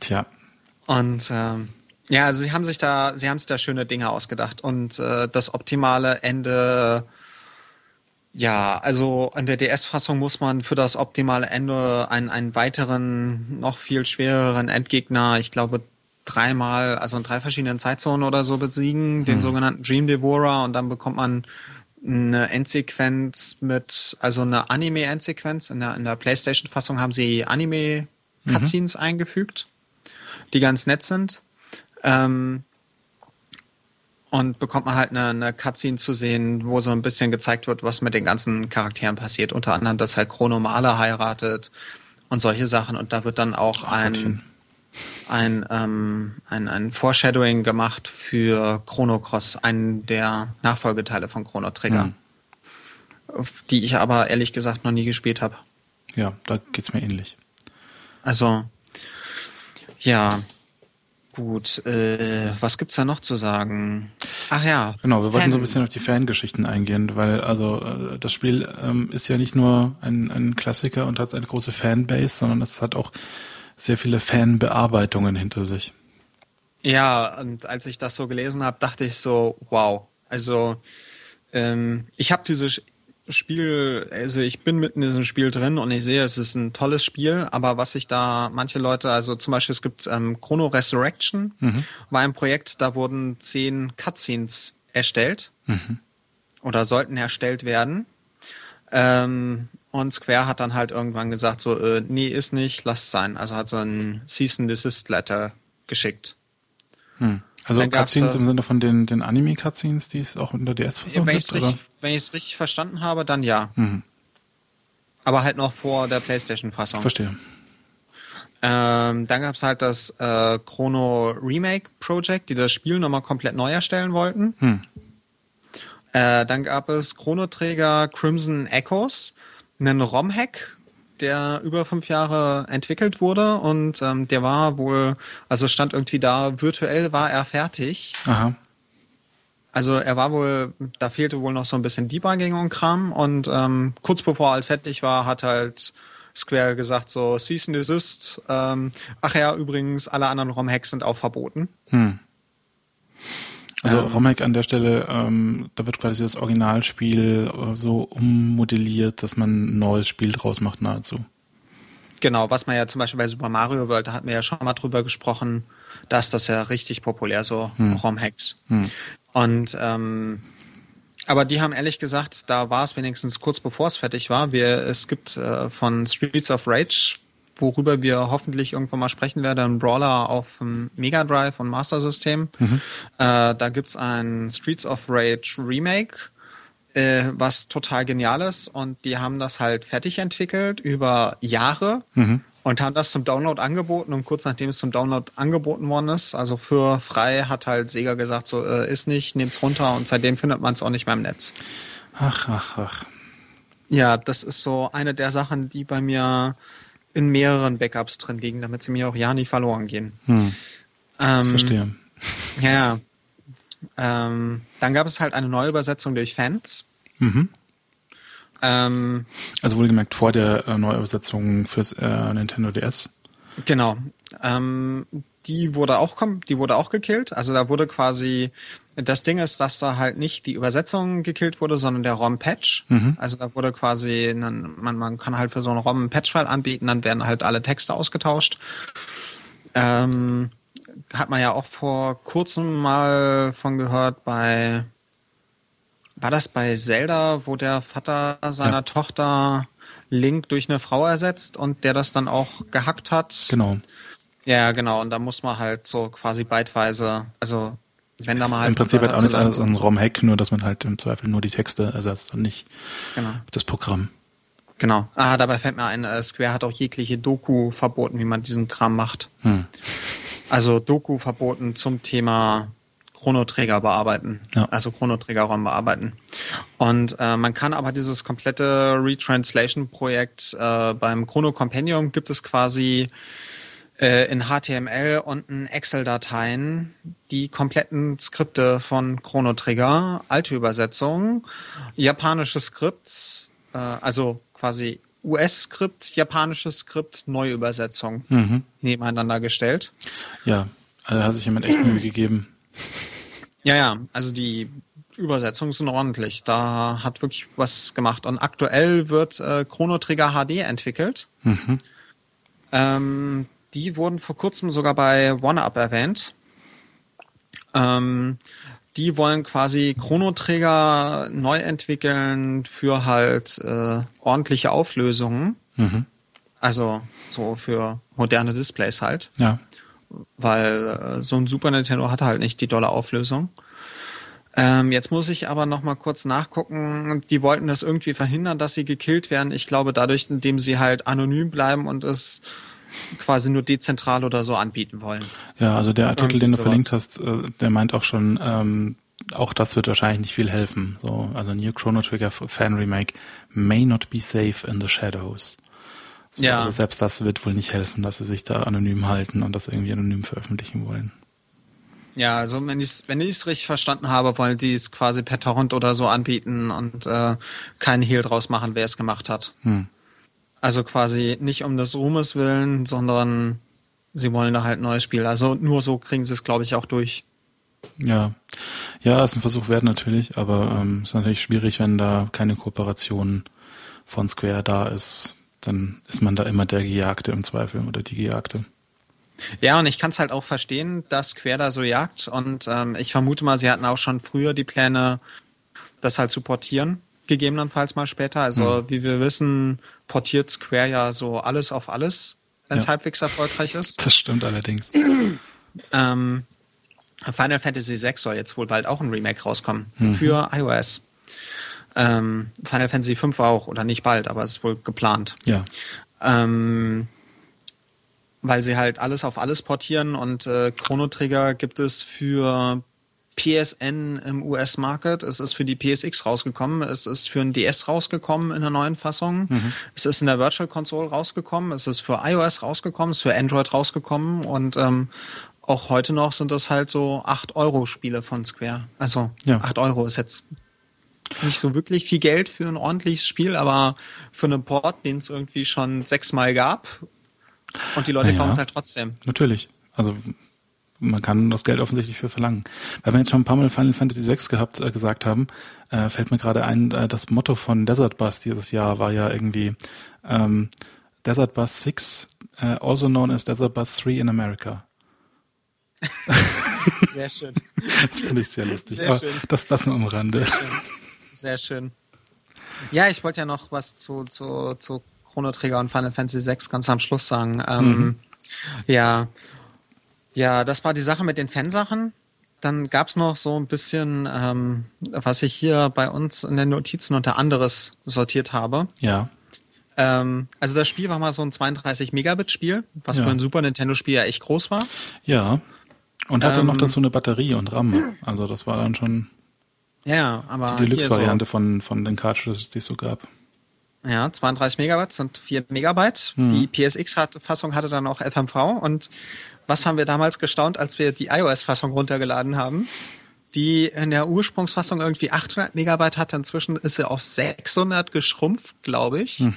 Tja. Und ähm, ja, also sie haben sich da, sie haben sich da schöne Dinge ausgedacht und äh, das optimale Ende. Ja, also in der DS-Fassung muss man für das optimale Ende einen, einen weiteren, noch viel schwereren Endgegner, ich glaube dreimal, also in drei verschiedenen Zeitzonen oder so besiegen, den hm. sogenannten Dream Devourer und dann bekommt man eine Endsequenz mit, also eine Anime-Endsequenz. In der, in der PlayStation-Fassung haben sie Anime-Cutscenes mhm. eingefügt, die ganz nett sind. Ähm, und bekommt man halt eine, eine Cutscene zu sehen, wo so ein bisschen gezeigt wird, was mit den ganzen Charakteren passiert. Unter anderem, dass halt Chrono Maler heiratet und solche Sachen. Und da wird dann auch ein, ein, ähm, ein, ein Foreshadowing gemacht für Chrono Cross, einen der Nachfolgeteile von Chrono Trigger, hm. die ich aber ehrlich gesagt noch nie gespielt habe. Ja, da geht's mir ähnlich. Also, ja, gut. Äh, was gibt's da noch zu sagen? Ach ja. Genau, wir Fan. wollten so ein bisschen auf die Fangeschichten eingehen, weil also äh, das Spiel ähm, ist ja nicht nur ein, ein Klassiker und hat eine große Fanbase, sondern es hat auch sehr viele Fanbearbeitungen hinter sich. Ja, und als ich das so gelesen habe, dachte ich so, wow. Also ähm, ich habe dieses Spiel, also ich bin mitten in diesem Spiel drin und ich sehe, es ist ein tolles Spiel, aber was ich da manche Leute, also zum Beispiel es gibt ähm, Chrono Resurrection, mhm. war ein Projekt, da wurden zehn Cutscenes erstellt mhm. oder sollten erstellt werden. Ähm, und Square hat dann halt irgendwann gesagt, so, äh, nee, ist nicht, lass es sein. Also hat so ein Cease and Desist Letter geschickt. Hm. Also Cutscenes im Sinne von den, den Anime-Cutscenes, die es auch in der DS-Fassung gibt? Richtig, wenn ich es richtig verstanden habe, dann ja. Mhm. Aber halt noch vor der PlayStation-Fassung. Verstehe. Ähm, dann gab es halt das äh, Chrono Remake Project, die das Spiel nochmal komplett neu erstellen wollten. Hm. Äh, dann gab es Chrono-Träger Crimson Echoes, einen ROM-Hack, der über fünf Jahre entwickelt wurde und ähm, der war wohl, also stand irgendwie da, virtuell war er fertig. Aha. Also er war wohl, da fehlte wohl noch so ein bisschen Debugging und Kram und ähm, kurz bevor er halt fertig war, hat halt Square gesagt so, Cease and Desist, ähm, ach ja, übrigens, alle anderen ROM-Hacks sind auch verboten. Hm. Also ähm, ROM-Hack an der Stelle, ähm, da wird quasi das Originalspiel äh, so ummodelliert, dass man ein neues Spiel draus macht nahezu. Genau, was man ja zum Beispiel bei Super Mario World, da hatten wir ja schon mal drüber gesprochen, da ist das ja richtig populär, so hm. ROM-Hacks. Hm. Und ähm, aber die haben ehrlich gesagt, da war es wenigstens kurz bevor es fertig war. Wir, es gibt äh, von Streets of Rage worüber wir hoffentlich irgendwann mal sprechen werden, ein Brawler auf dem Mega Drive und Master System. Mhm. Äh, da gibt's ein Streets of Rage Remake, äh, was total genial ist und die haben das halt fertig entwickelt über Jahre. Mhm. Und haben das zum Download angeboten und kurz nachdem es zum Download angeboten worden ist, also für frei, hat halt Sega gesagt, so äh, ist nicht, nehmt's runter und seitdem findet man es auch nicht mehr im Netz. Ach, ach, ach. Ja, das ist so eine der Sachen, die bei mir in mehreren Backups drin liegen, damit sie mir auch ja nie verloren gehen. Hm. Ähm, Verstehe. Ja. Ähm, dann gab es halt eine neue Übersetzung durch Fans. Mhm. Ähm, also wohlgemerkt vor der äh, Neuübersetzung fürs äh, Nintendo DS. Genau. Ähm, die wurde auch die wurde auch gekillt. Also da wurde quasi das Ding ist, dass da halt nicht die Übersetzung gekillt wurde, sondern der ROM-Patch. Mhm. Also da wurde quasi, einen, man, man kann halt für so einen ROM einen Patch-File anbieten, dann werden halt alle Texte ausgetauscht. Ähm, hat man ja auch vor kurzem mal von gehört bei, war das bei Zelda, wo der Vater seiner ja. Tochter Link durch eine Frau ersetzt und der das dann auch gehackt hat? Genau. Ja, genau. Und da muss man halt so quasi beidweise, also wenn da mal halt Im Prinzip halt auch nichts anderes als ein ROM-Hack, nur dass man halt im Zweifel nur die Texte ersetzt und nicht genau. das Programm. Genau. Ah, dabei fällt mir ein, äh, Square hat auch jegliche Doku verboten, wie man diesen Kram macht. Hm. Also Doku verboten zum Thema Chronoträger bearbeiten, ja. also Chronoträgerraum bearbeiten. Und äh, man kann aber dieses komplette Retranslation-Projekt äh, beim Chrono Compendium gibt es quasi äh, in HTML und in Excel-Dateien die kompletten Skripte von Chrono Trigger, alte Übersetzung, japanisches Skript, äh, also quasi US-Skript, japanisches Skript, Neuübersetzung mhm. nebeneinander gestellt. Ja, also hat sich jemand echt Mühe gegeben. Ja, ja, also die Übersetzungen sind ordentlich. Da hat wirklich was gemacht. Und aktuell wird äh, Chrono Trigger HD entwickelt. Mhm. Ähm, die wurden vor kurzem sogar bei OneUp erwähnt. Ähm, die wollen quasi Chronoträger neu entwickeln für halt äh, ordentliche Auflösungen. Mhm. Also so für moderne Displays halt. Ja. Weil äh, so ein Super Nintendo hatte halt nicht die dolle Auflösung. Ähm, jetzt muss ich aber noch mal kurz nachgucken. Die wollten das irgendwie verhindern, dass sie gekillt werden. Ich glaube dadurch, indem sie halt anonym bleiben und es quasi nur dezentral oder so anbieten wollen. Ja, also der Artikel, den du sowas. verlinkt hast, äh, der meint auch schon, ähm, auch das wird wahrscheinlich nicht viel helfen. So, also New Chrono Trigger Fan Remake may not be safe in the shadows. So, ja. Also selbst das wird wohl nicht helfen, dass sie sich da anonym halten und das irgendwie anonym veröffentlichen wollen. Ja, also wenn ich wenn ich es richtig verstanden habe, wollen die es quasi per Torrent oder so anbieten und äh, keinen Hehl draus machen, wer es gemacht hat. Hm. Also quasi nicht um des Ruhmes willen, sondern sie wollen da halt ein neues Spiel. Also nur so kriegen sie es, glaube ich, auch durch. Ja, ja, ist ein Versuch wert natürlich, aber ähm, ist natürlich schwierig, wenn da keine Kooperation von Square da ist. Dann ist man da immer der Gejagte im Zweifel oder die Gejagte. Ja, und ich kann es halt auch verstehen, dass Quer da so jagt. Und ähm, ich vermute mal, sie hatten auch schon früher die Pläne, das halt zu portieren, gegebenenfalls mal später. Also hm. wie wir wissen, portiert Square ja so alles auf alles, wenn es ja. halbwegs erfolgreich ist. Das stimmt allerdings. ähm, Final Fantasy VI soll jetzt wohl bald auch ein Remake rauskommen mhm. für iOS. Ähm, Final Fantasy V auch, oder nicht bald, aber es ist wohl geplant. Ja. Ähm, weil sie halt alles auf alles portieren und äh, Chrono Trigger gibt es für PSN im US-Market. Es ist für die PSX rausgekommen. Es ist für ein DS rausgekommen in der neuen Fassung. Mhm. Es ist in der Virtual Console rausgekommen. Es ist für iOS rausgekommen. Es ist für Android rausgekommen. Und ähm, auch heute noch sind das halt so 8 Euro Spiele von Square. Also ja. 8 Euro ist jetzt nicht so wirklich viel Geld für ein ordentliches Spiel, aber für einen Port, den es irgendwie schon sechsmal gab und die Leute naja, kaufen es halt trotzdem. Natürlich. Also man kann das Geld offensichtlich für verlangen. Weil wir jetzt schon ein paar Mal Final Fantasy VI gehabt, äh, gesagt haben, äh, fällt mir gerade ein, äh, das Motto von Desert Bus dieses Jahr war ja irgendwie ähm, Desert Bus 6, äh, also known as Desert Bus 3 in America. Sehr schön. Das finde ich sehr lustig. Sehr schön. Das, das nur am Rande. Sehr schön. Sehr schön. Ja, ich wollte ja noch was zu, zu, zu Chrono Trigger und Final Fantasy VI ganz am Schluss sagen. Ähm, mhm. Ja, ja, das war die Sache mit den Fansachen. Dann gab's noch so ein bisschen, ähm, was ich hier bei uns in den Notizen unter anderes sortiert habe. Ja. Ähm, also das Spiel war mal so ein 32 Megabit Spiel, was ja. für ein Super Nintendo Spiel ja echt groß war. Ja. Und hatte ähm, noch dazu eine Batterie und RAM. Also das war dann schon ja, aber die Deluxe-Variante so von, von den Cartridges, die es so gab. Ja, 32 Megabyte sind 4 Megabyte. Hm. Die PSX-Fassung hatte dann auch FMV. Und was haben wir damals gestaunt, als wir die iOS-Fassung runtergeladen haben? Die in der Ursprungsfassung irgendwie 800 Megabyte hatte. Inzwischen ist sie auf 600 geschrumpft, glaube ich. Hm.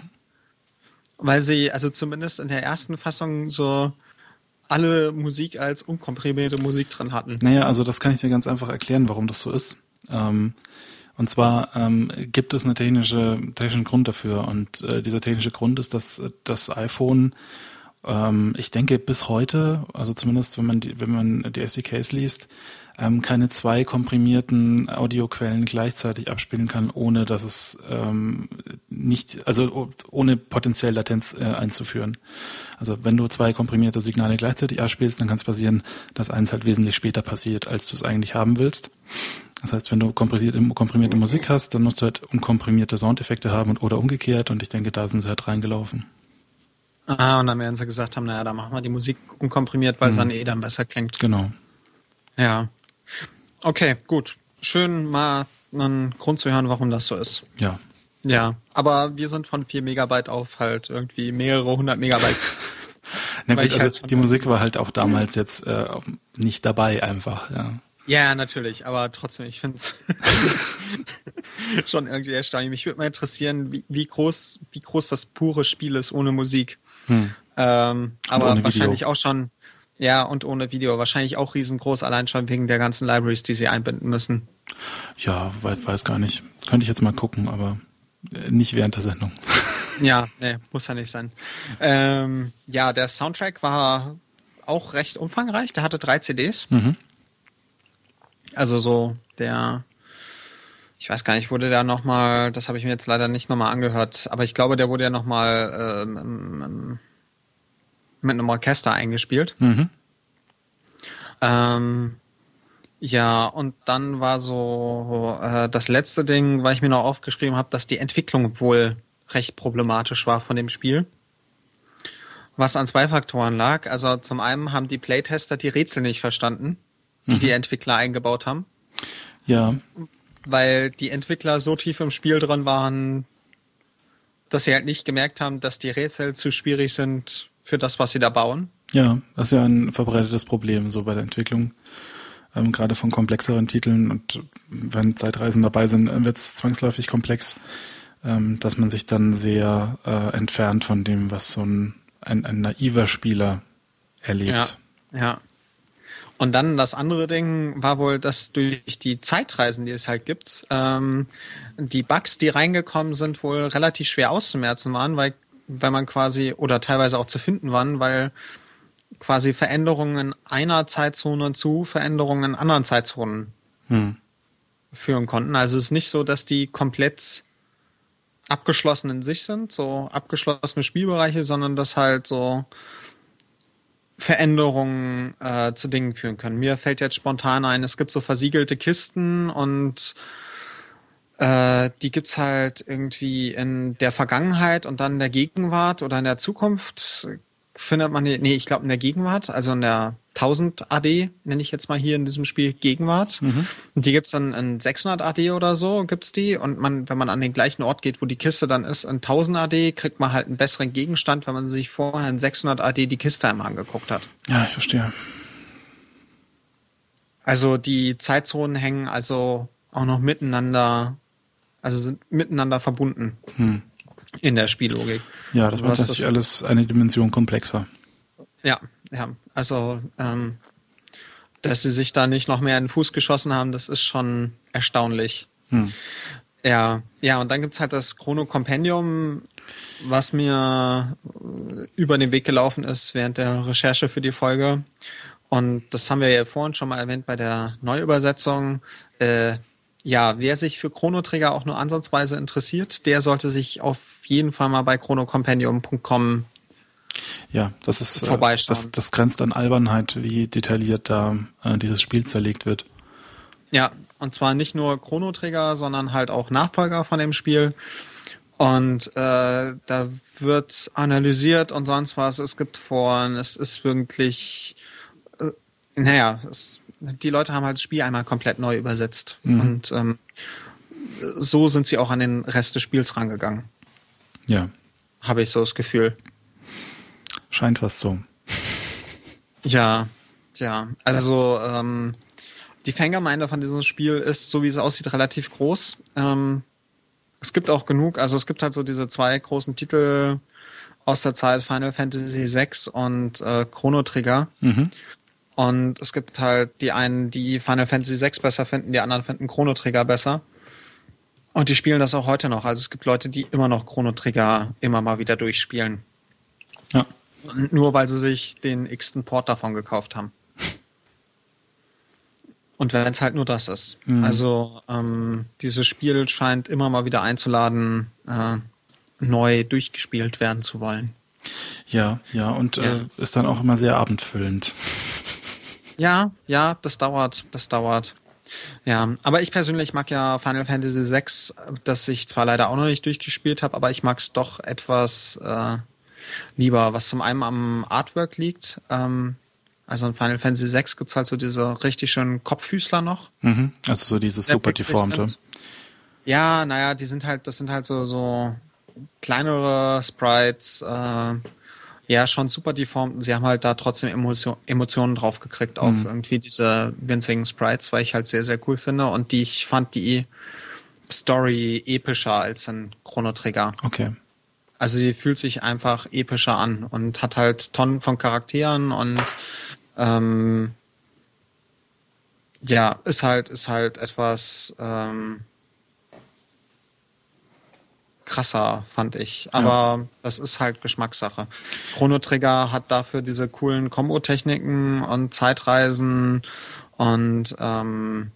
Weil sie, also zumindest in der ersten Fassung so alle Musik als unkomprimierte Musik drin hatten. Naja, also das kann ich dir ganz einfach erklären, warum das so ist. Ähm, und zwar ähm, gibt es eine technische, technischen Grund dafür. Und äh, dieser technische Grund ist, dass das iPhone, ähm, ich denke bis heute, also zumindest wenn man die, wenn man die SDKs liest, ähm, keine zwei komprimierten Audioquellen gleichzeitig abspielen kann, ohne dass es ähm, nicht, also ohne potenziell Latenz äh, einzuführen. Also wenn du zwei komprimierte Signale gleichzeitig abspielst, dann kann es passieren, dass eins halt wesentlich später passiert, als du es eigentlich haben willst. Das heißt, wenn du komprimierte, komprimierte Musik hast, dann musst du halt unkomprimierte Soundeffekte haben und, oder umgekehrt und ich denke, da sind sie halt reingelaufen. Ah, und dann werden sie gesagt haben, naja, da machen wir die Musik unkomprimiert, weil es dann eh dann besser klingt. Genau. Ja. Okay, gut. Schön mal einen Grund zu hören, warum das so ist. Ja. Ja, aber wir sind von 4 Megabyte auf halt irgendwie mehrere hundert Megabyte. Na gut, also halt die Musik war halt auch damals jetzt äh, nicht dabei einfach, ja. Ja, natürlich, aber trotzdem, ich finde es schon irgendwie erstaunlich. Mich würde mal interessieren, wie, wie, groß, wie groß das pure Spiel ist ohne Musik. Hm. Ähm, aber wahrscheinlich auch schon, ja, und ohne Video. Wahrscheinlich auch riesengroß, allein schon wegen der ganzen Libraries, die sie einbinden müssen. Ja, weiß, weiß gar nicht. Könnte ich jetzt mal gucken, aber äh, nicht während der Sendung. Ja, nee, muss ja nicht sein. Ähm, ja, der Soundtrack war auch recht umfangreich. Der hatte drei CDs. Mhm. Also so der, ich weiß gar nicht, wurde der nochmal, das habe ich mir jetzt leider nicht nochmal angehört, aber ich glaube, der wurde ja nochmal ähm, mit einem Orchester eingespielt. Mhm. Ähm, ja, und dann war so äh, das letzte Ding, weil ich mir noch aufgeschrieben habe, dass die Entwicklung wohl recht problematisch war von dem Spiel. Was an zwei Faktoren lag. Also zum einen haben die Playtester die Rätsel nicht verstanden die mhm. die Entwickler eingebaut haben. Ja. Weil die Entwickler so tief im Spiel drin waren, dass sie halt nicht gemerkt haben, dass die Rätsel zu schwierig sind für das, was sie da bauen. Ja, das ist ja ein verbreitetes Problem so bei der Entwicklung. Ähm, gerade von komplexeren Titeln und wenn Zeitreisen dabei sind, wird es zwangsläufig komplex, ähm, dass man sich dann sehr äh, entfernt von dem, was so ein, ein, ein naiver Spieler erlebt. Ja, ja. Und dann das andere Ding war wohl, dass durch die Zeitreisen, die es halt gibt, ähm, die Bugs, die reingekommen sind, wohl relativ schwer auszumerzen waren, weil, weil man quasi, oder teilweise auch zu finden waren, weil quasi Veränderungen einer Zeitzone zu Veränderungen in anderen Zeitzonen hm. führen konnten. Also es ist nicht so, dass die komplett abgeschlossen in sich sind, so abgeschlossene Spielbereiche, sondern dass halt so Veränderungen äh, zu Dingen führen können. Mir fällt jetzt spontan ein, es gibt so versiegelte Kisten und äh, die gibt's halt irgendwie in der Vergangenheit und dann in der Gegenwart oder in der Zukunft findet man, nee, ich glaube in der Gegenwart, also in der 1000 AD, nenne ich jetzt mal hier in diesem Spiel Gegenwart. Mhm. Und die gibt's dann in 600 AD oder so, gibt's die. Und man, wenn man an den gleichen Ort geht, wo die Kiste dann ist, in 1000 AD, kriegt man halt einen besseren Gegenstand, wenn man sich vorher in 600 AD die Kiste einmal angeguckt hat. Ja, ich verstehe. Also die Zeitzonen hängen also auch noch miteinander, also sind miteinander verbunden. Hm. In der Spiellogik. Ja, das macht natürlich alles eine Dimension komplexer. Ja, ja. Also, ähm, dass sie sich da nicht noch mehr in den Fuß geschossen haben, das ist schon erstaunlich. Hm. Ja, ja, und dann gibt's halt das Chrono Compendium, was mir über den Weg gelaufen ist während der Recherche für die Folge. Und das haben wir ja vorhin schon mal erwähnt bei der Neuübersetzung. Äh, ja, wer sich für Chrono Trigger auch nur ansatzweise interessiert, der sollte sich auf jeden Fall mal bei chronocompendium.com ja, das ist äh, das, das grenzt an Albernheit, wie detailliert da äh, dieses Spiel zerlegt wird. Ja, und zwar nicht nur Chrono Trigger, sondern halt auch Nachfolger von dem Spiel. Und äh, da wird analysiert und sonst was. Es gibt Foren, es ist wirklich, äh, naja, es, die Leute haben halt das Spiel einmal komplett neu übersetzt. Mhm. Und ähm, so sind sie auch an den Rest des Spiels rangegangen. Ja. Habe ich so das Gefühl. Scheint fast so. Ja, ja. Also ähm, die Fangemeinde von diesem Spiel ist, so wie es aussieht, relativ groß. Ähm, es gibt auch genug, also es gibt halt so diese zwei großen Titel aus der Zeit Final Fantasy VI und äh, Chrono Trigger. Mhm. Und es gibt halt die einen, die Final Fantasy VI besser finden, die anderen finden Chrono Trigger besser. Und die spielen das auch heute noch. Also es gibt Leute, die immer noch Chrono Trigger immer mal wieder durchspielen. Ja. Nur weil sie sich den x-ten Port davon gekauft haben. Und wenn es halt nur das ist. Mhm. Also ähm, dieses Spiel scheint immer mal wieder einzuladen, äh, neu durchgespielt werden zu wollen. Ja, ja, und äh, ja. Äh, ist dann auch immer sehr abendfüllend. Ja, ja, das dauert, das dauert. Ja, aber ich persönlich mag ja Final Fantasy VI, das ich zwar leider auch noch nicht durchgespielt habe, aber ich mag es doch etwas äh, lieber, was zum einen am Artwork liegt. Ähm, also in Final Fantasy VI gibt's halt so diese richtig schönen Kopffüßler noch. Mhm, also so dieses super deformte. Ja, naja, die sind halt, das sind halt so, so kleinere Sprites, äh, ja, schon super deformt. Sie haben halt da trotzdem Emotion, Emotionen drauf gekriegt auf mhm. irgendwie diese winzigen Sprites, weil ich halt sehr, sehr cool finde und die, ich fand die Story epischer als ein Chrono Trigger. Okay. Also die fühlt sich einfach epischer an und hat halt Tonnen von Charakteren und ähm, ja, ist halt, ist halt etwas ähm, krasser, fand ich. Aber ja. das ist halt Geschmackssache. Chrono Trigger hat dafür diese coolen Kombo-Techniken und Zeitreisen und ähm,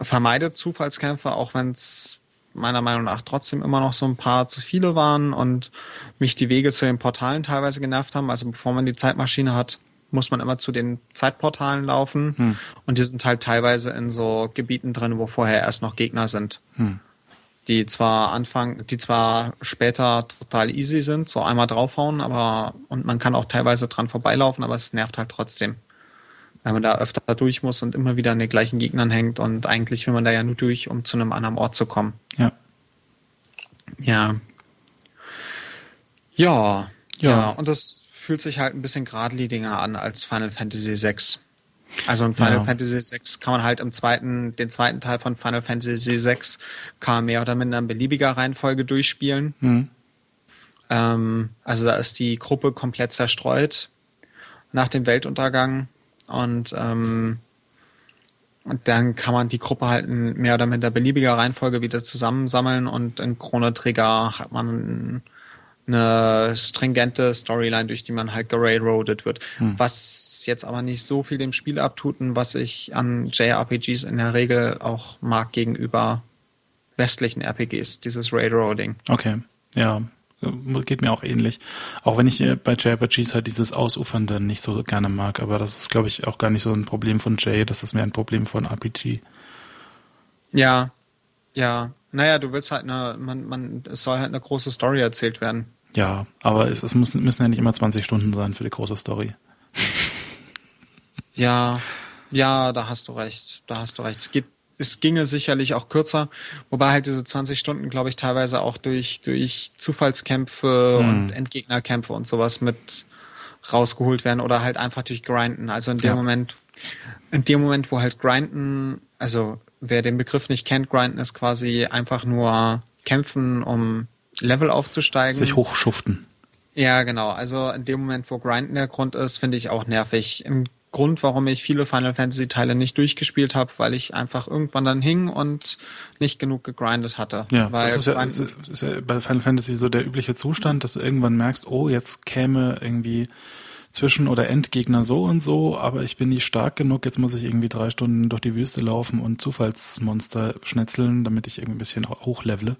vermeidet Zufallskämpfe, auch wenn es meiner Meinung nach trotzdem immer noch so ein paar zu viele waren und mich die Wege zu den Portalen teilweise genervt haben. Also bevor man die Zeitmaschine hat, muss man immer zu den Zeitportalen laufen hm. und die sind halt teilweise in so Gebieten drin, wo vorher erst noch Gegner sind. Hm. Die zwar anfangen, die zwar später total easy sind, so einmal draufhauen, aber und man kann auch teilweise dran vorbeilaufen, aber es nervt halt trotzdem wenn man da öfter durch muss und immer wieder an den gleichen Gegnern hängt und eigentlich will man da ja nur durch, um zu einem anderen Ort zu kommen. Ja. Ja. Ja. Ja. ja. Und das fühlt sich halt ein bisschen geradliniger an als Final Fantasy VI. Also in Final ja. Fantasy VI kann man halt im zweiten, den zweiten Teil von Final Fantasy VI kann man mehr oder minder in beliebiger Reihenfolge durchspielen. Mhm. Ähm, also da ist die Gruppe komplett zerstreut nach dem Weltuntergang und ähm, und dann kann man die Gruppe halt in mehr oder minder beliebiger Reihenfolge wieder zusammensammeln und in Chrono Trigger hat man eine stringente Storyline, durch die man halt gerailroadet wird. Hm. Was jetzt aber nicht so viel dem Spiel abtut und was ich an JRPGs in der Regel auch mag gegenüber westlichen RPGs, dieses Railroading. Okay, ja, geht mir auch ähnlich. Auch wenn ich äh, bei JRPGs halt dieses Ausufernde nicht so gerne mag, aber das ist, glaube ich, auch gar nicht so ein Problem von Jay, das ist mehr ein Problem von RPG. Ja, ja. Naja, du willst halt eine, man, man, es soll halt eine große Story erzählt werden. Ja, aber es, es müssen, müssen ja nicht immer 20 Stunden sein für die große Story. ja, ja, da hast du recht. Da hast du recht. Es geht, es ginge sicherlich auch kürzer, wobei halt diese 20 Stunden, glaube ich, teilweise auch durch, durch Zufallskämpfe hm. und Endgegnerkämpfe und sowas mit rausgeholt werden oder halt einfach durch Grinden. Also in dem ja. Moment, in dem Moment, wo halt Grinden, also wer den Begriff nicht kennt, Grinden ist quasi einfach nur kämpfen, um Level aufzusteigen. Sich hochschuften. Ja, genau. Also in dem Moment, wo Grinden der Grund ist, finde ich auch nervig. Ein Grund, warum ich viele Final Fantasy Teile nicht durchgespielt habe, weil ich einfach irgendwann dann hing und nicht genug gegrindet hatte. Ja, weil das ist ja, ist, ist ja bei Final Fantasy so der übliche Zustand, dass du irgendwann merkst, oh, jetzt käme irgendwie Zwischen- oder Endgegner so und so, aber ich bin nicht stark genug, jetzt muss ich irgendwie drei Stunden durch die Wüste laufen und Zufallsmonster schnetzeln, damit ich irgendwie ein bisschen hochlevele.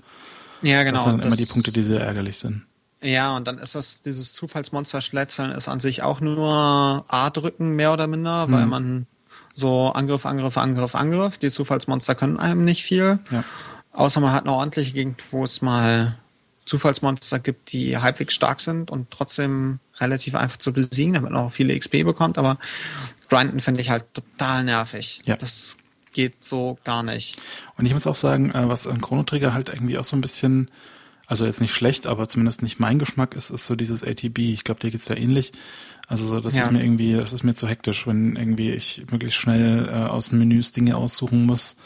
Ja, genau. Das sind das, immer die Punkte, die sehr ärgerlich sind. Ja, und dann ist das, dieses Zufallsmonster-Schletzeln ist an sich auch nur A-Drücken, mehr oder minder, mhm. weil man so Angriff, Angriff, Angriff, Angriff. Die Zufallsmonster können einem nicht viel. Ja. Außer man hat eine ordentliche Gegend, wo es mal Zufallsmonster gibt, die halbwegs stark sind und trotzdem relativ einfach zu besiegen, damit man auch viele XP bekommt. Aber Grinden finde ich halt total nervig. Ja. Das geht so gar nicht. Und ich muss auch sagen, äh, was an Chrono Trigger halt irgendwie auch so ein bisschen, also jetzt nicht schlecht, aber zumindest nicht mein Geschmack ist, ist so dieses ATB. Ich glaube, dir geht's ja ähnlich. Also so, das ja. ist mir irgendwie, das ist mir zu hektisch, wenn irgendwie ich möglichst schnell äh, aus den Menüs Dinge aussuchen muss.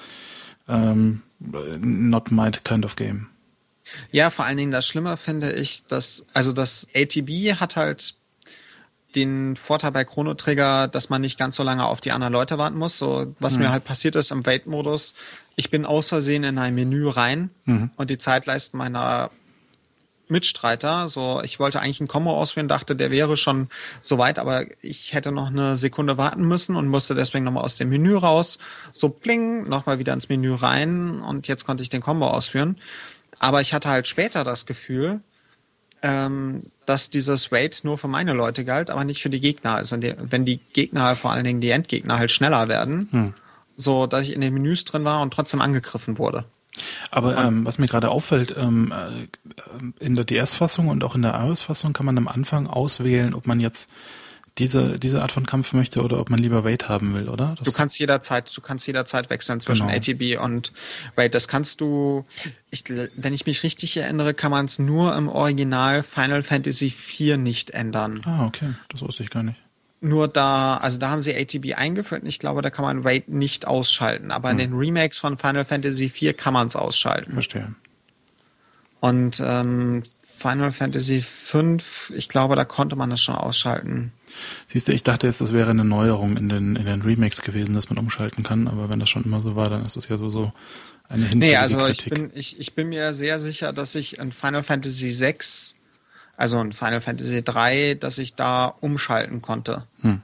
Ähm, not my kind of game. Ja, vor allen Dingen das Schlimme finde ich, dass, also das ATB hat halt den Vorteil bei Chrono Trigger, dass man nicht ganz so lange auf die anderen Leute warten muss. So, was mhm. mir halt passiert ist im Wait-Modus, ich bin aus Versehen in ein Menü rein mhm. und die Zeitleisten meiner Mitstreiter, so ich wollte eigentlich ein Kombo ausführen, dachte, der wäre schon soweit, aber ich hätte noch eine Sekunde warten müssen und musste deswegen nochmal aus dem Menü raus, so bling, nochmal wieder ins Menü rein und jetzt konnte ich den Kombo ausführen. Aber ich hatte halt später das Gefühl, ähm, dass dieses Wait nur für meine Leute galt, aber nicht für die Gegner. Also die, wenn die Gegner, vor allen Dingen die Endgegner, halt schneller werden, hm. so dass ich in den Menüs drin war und trotzdem angegriffen wurde. Aber ähm, was mir gerade auffällt, ähm, äh, in der DS-Fassung und auch in der iOS-Fassung kann man am Anfang auswählen, ob man jetzt diese, diese Art von Kampf möchte oder ob man lieber Wait haben will, oder? Das du kannst jederzeit, du kannst jederzeit wechseln zwischen genau. ATB und Wait. Das kannst du, ich, wenn ich mich richtig erinnere, kann man es nur im Original Final Fantasy IV nicht ändern. Ah, okay. Das wusste ich gar nicht. Nur da, also da haben sie ATB eingeführt und ich glaube, da kann man Wait nicht ausschalten. Aber hm. in den Remakes von Final Fantasy IV kann man es ausschalten. Verstehe. Und ähm, Final Fantasy V, ich glaube, da konnte man das schon ausschalten. Siehst du, ich dachte jetzt, das wäre eine Neuerung in den, in den Remakes gewesen, dass man umschalten kann, aber wenn das schon immer so war, dann ist das ja so, so eine. Nee, also ich bin, ich, ich bin mir sehr sicher, dass ich in Final Fantasy VI, also in Final Fantasy 3, dass ich da umschalten konnte. Hm.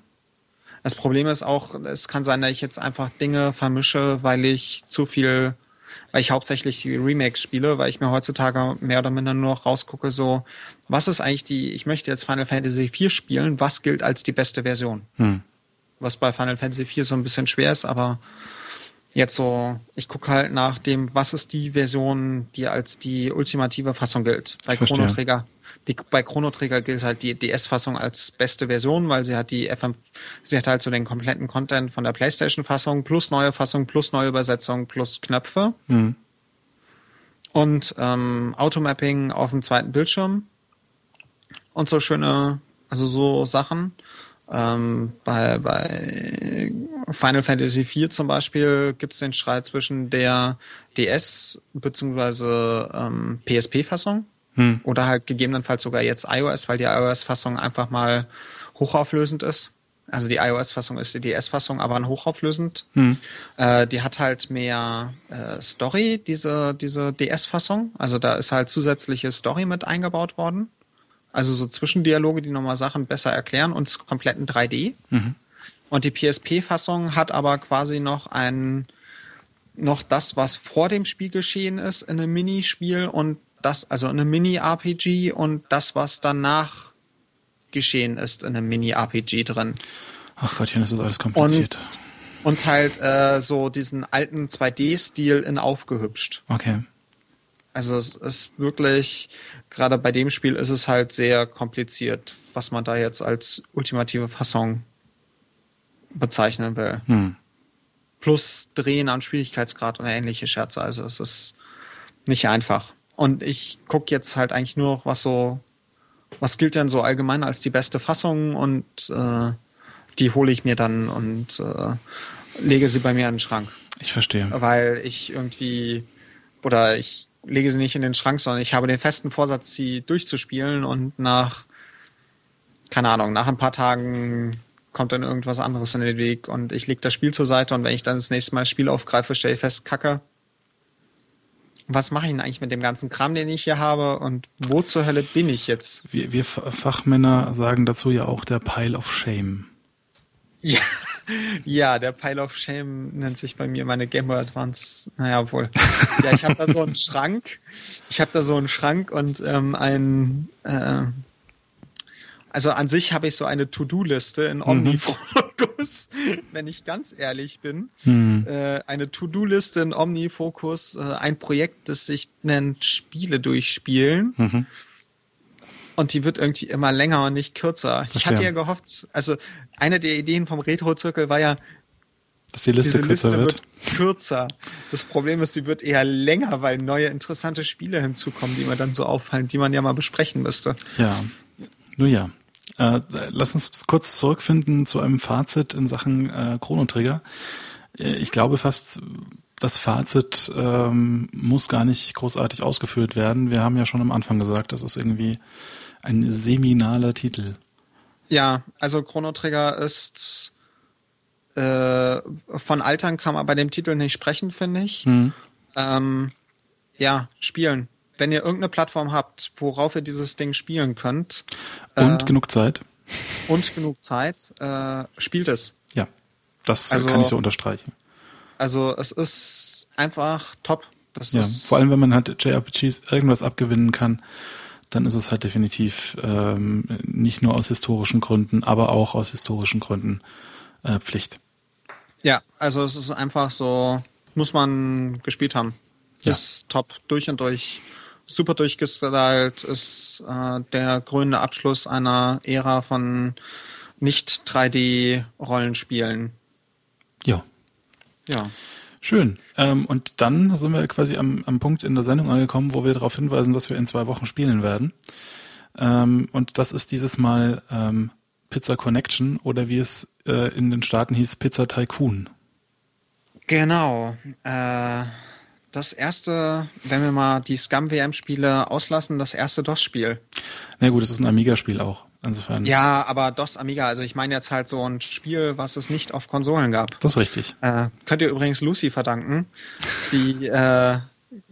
Das Problem ist auch, es kann sein, dass ich jetzt einfach Dinge vermische, weil ich zu viel weil ich hauptsächlich die Remakes spiele, weil ich mir heutzutage mehr oder minder nur noch rausgucke, so, was ist eigentlich die, ich möchte jetzt Final Fantasy IV spielen, was gilt als die beste Version? Hm. Was bei Final Fantasy IV so ein bisschen schwer ist, aber jetzt so, ich gucke halt nach dem, was ist die Version, die als die ultimative Fassung gilt. Bei Chrono Trigger die, bei Chrono Trigger gilt halt die DS-Fassung als beste Version, weil sie hat die FM, sie hat halt so den kompletten Content von der PlayStation-Fassung plus neue Fassung plus neue Übersetzung plus Knöpfe. Mhm. Und ähm, Automapping auf dem zweiten Bildschirm. Und so schöne, also so Sachen. Ähm, bei, bei Final Fantasy IV zum Beispiel gibt es den Streit zwischen der DS bzw. Ähm, PSP-Fassung. Hm. Oder halt gegebenenfalls sogar jetzt iOS, weil die iOS-Fassung einfach mal hochauflösend ist. Also die iOS-Fassung ist die DS-Fassung, aber ein hochauflösend. Hm. Äh, die hat halt mehr äh, Story, diese, diese DS-Fassung. Also da ist halt zusätzliche Story mit eingebaut worden. Also so Zwischendialoge, die nochmal Sachen besser erklären und es komplett in 3D. Mhm. Und die PSP-Fassung hat aber quasi noch ein, noch das, was vor dem Spiel geschehen ist, in einem Minispiel und das, also in einem Mini-RPG und das, was danach geschehen ist, in einem Mini-RPG drin. Ach Gottchen, das ist alles kompliziert. Und, und halt äh, so diesen alten 2D-Stil in aufgehübscht. Okay. Also es ist wirklich, gerade bei dem Spiel ist es halt sehr kompliziert, was man da jetzt als ultimative Fassung bezeichnen will. Hm. Plus Drehen am Schwierigkeitsgrad und ähnliche Scherze. Also es ist nicht einfach. Und ich gucke jetzt halt eigentlich nur noch, was so, was gilt denn so allgemein als die beste Fassung und äh, die hole ich mir dann und äh, lege sie bei mir in den Schrank. Ich verstehe. Weil ich irgendwie, oder ich lege sie nicht in den Schrank, sondern ich habe den festen Vorsatz, sie durchzuspielen und nach, keine Ahnung, nach ein paar Tagen kommt dann irgendwas anderes in den Weg und ich lege das Spiel zur Seite und wenn ich dann das nächste Mal das Spiel aufgreife, stelle ich fest, kacke, was mache ich denn eigentlich mit dem ganzen Kram, den ich hier habe und wo zur Hölle bin ich jetzt? Wir, wir Fachmänner sagen dazu ja auch der Pile of Shame. Ja, ja, der Pile of Shame nennt sich bei mir meine Game Boy Advance. Naja, wohl. Ja, ich habe da so einen Schrank. Ich habe da so einen Schrank und ähm, ein äh, also an sich habe ich so eine To-Do-Liste in. Omnifocus, mhm. wenn ich ganz ehrlich bin. Mhm. Äh, eine To-Do-Liste in Omnifocus, äh, ein Projekt, das sich nennt Spiele durchspielen. Mhm. Und die wird irgendwie immer länger und nicht kürzer. Verstehen. Ich hatte ja gehofft, also eine der Ideen vom Retro-Zirkel war ja, dass die Liste, diese kürzer Liste wird. wird kürzer. Das Problem ist, sie wird eher länger, weil neue interessante Spiele hinzukommen, die mir dann so auffallen, die man ja mal besprechen müsste. Ja. Nun ja, äh, lass uns kurz zurückfinden zu einem Fazit in Sachen äh, Chrono Trigger. Äh, ich glaube fast, das Fazit ähm, muss gar nicht großartig ausgeführt werden. Wir haben ja schon am Anfang gesagt, das ist irgendwie ein seminaler Titel. Ja, also Chrono Trigger ist äh, von Altern kann man bei dem Titel nicht sprechen, finde ich. Hm. Ähm, ja, spielen wenn ihr irgendeine Plattform habt, worauf ihr dieses Ding spielen könnt. Und äh, genug Zeit. Und genug Zeit, äh, spielt es. Ja, das also, kann ich so unterstreichen. Also es ist einfach top. Das ja, vor allem wenn man halt JRPGs irgendwas abgewinnen kann, dann ist es halt definitiv ähm, nicht nur aus historischen Gründen, aber auch aus historischen Gründen äh, Pflicht. Ja, also es ist einfach so, muss man gespielt haben. Ja. Ist top, durch und durch super durchgestylt, ist äh, der grüne Abschluss einer Ära von nicht 3D-Rollenspielen. Ja. Ja. Schön. Ähm, und dann sind wir quasi am, am Punkt in der Sendung angekommen, wo wir darauf hinweisen, was wir in zwei Wochen spielen werden. Ähm, und das ist dieses Mal ähm, Pizza Connection oder wie es äh, in den Staaten hieß, Pizza Tycoon. Genau. Äh, das erste, wenn wir mal die Scum-WM-Spiele auslassen, das erste DOS-Spiel. Na gut, es ist ein Amiga-Spiel auch. Insofern. Ja, aber DOS Amiga, also ich meine jetzt halt so ein Spiel, was es nicht auf Konsolen gab. Das ist richtig. Äh, könnt ihr übrigens Lucy verdanken, die äh,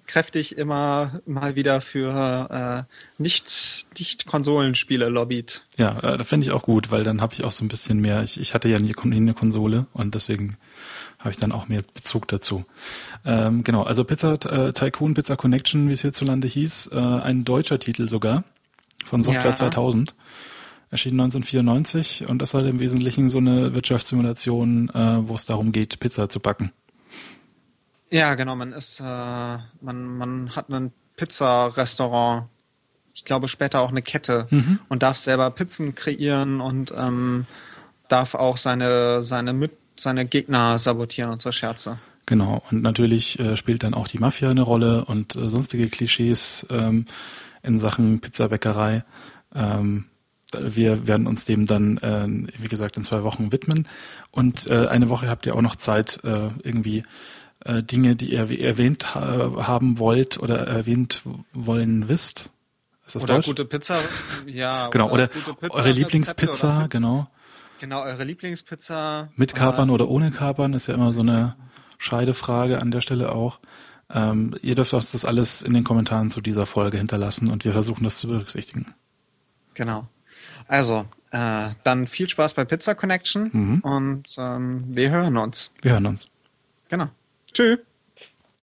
kräftig immer mal wieder für äh, nicht, nicht Konsolenspiele lobbyt. Ja, äh, das finde ich auch gut, weil dann habe ich auch so ein bisschen mehr, ich, ich hatte ja nie, nie eine Konsole und deswegen habe ich dann auch mehr Bezug dazu. Ähm, genau, also Pizza äh, Tycoon, Pizza Connection, wie es hierzulande hieß, äh, ein deutscher Titel sogar von Software ja. 2000. Erschien 1994 und das war im Wesentlichen so eine Wirtschaftssimulation, äh, wo es darum geht, Pizza zu backen. Ja, genau, man ist, äh, man, man hat ein Pizzarestaurant, ich glaube später auch eine Kette mhm. und darf selber Pizzen kreieren und ähm, darf auch seine, seine Mit seine Gegner sabotieren und so Scherze. Genau, und natürlich äh, spielt dann auch die Mafia eine Rolle und äh, sonstige Klischees ähm, in Sachen Pizzabäckerei. Ähm, wir werden uns dem dann, äh, wie gesagt, in zwei Wochen widmen. Und äh, eine Woche habt ihr auch noch Zeit, äh, irgendwie äh, Dinge, die ihr erwähnt ha haben wollt oder erwähnt wollen wisst. Ist das oder Deutsch? gute Pizza, ja. Genau, oder, oder eure Lieblingspizza, genau. Genau, eure Lieblingspizza. Mit Kapern äh, oder ohne Kapern ist ja immer so eine Scheidefrage an der Stelle auch. Ähm, ihr dürft uns das alles in den Kommentaren zu dieser Folge hinterlassen und wir versuchen das zu berücksichtigen. Genau. Also, äh, dann viel Spaß bei Pizza Connection mhm. und ähm, wir hören uns. Wir hören uns. Genau. Tschüss.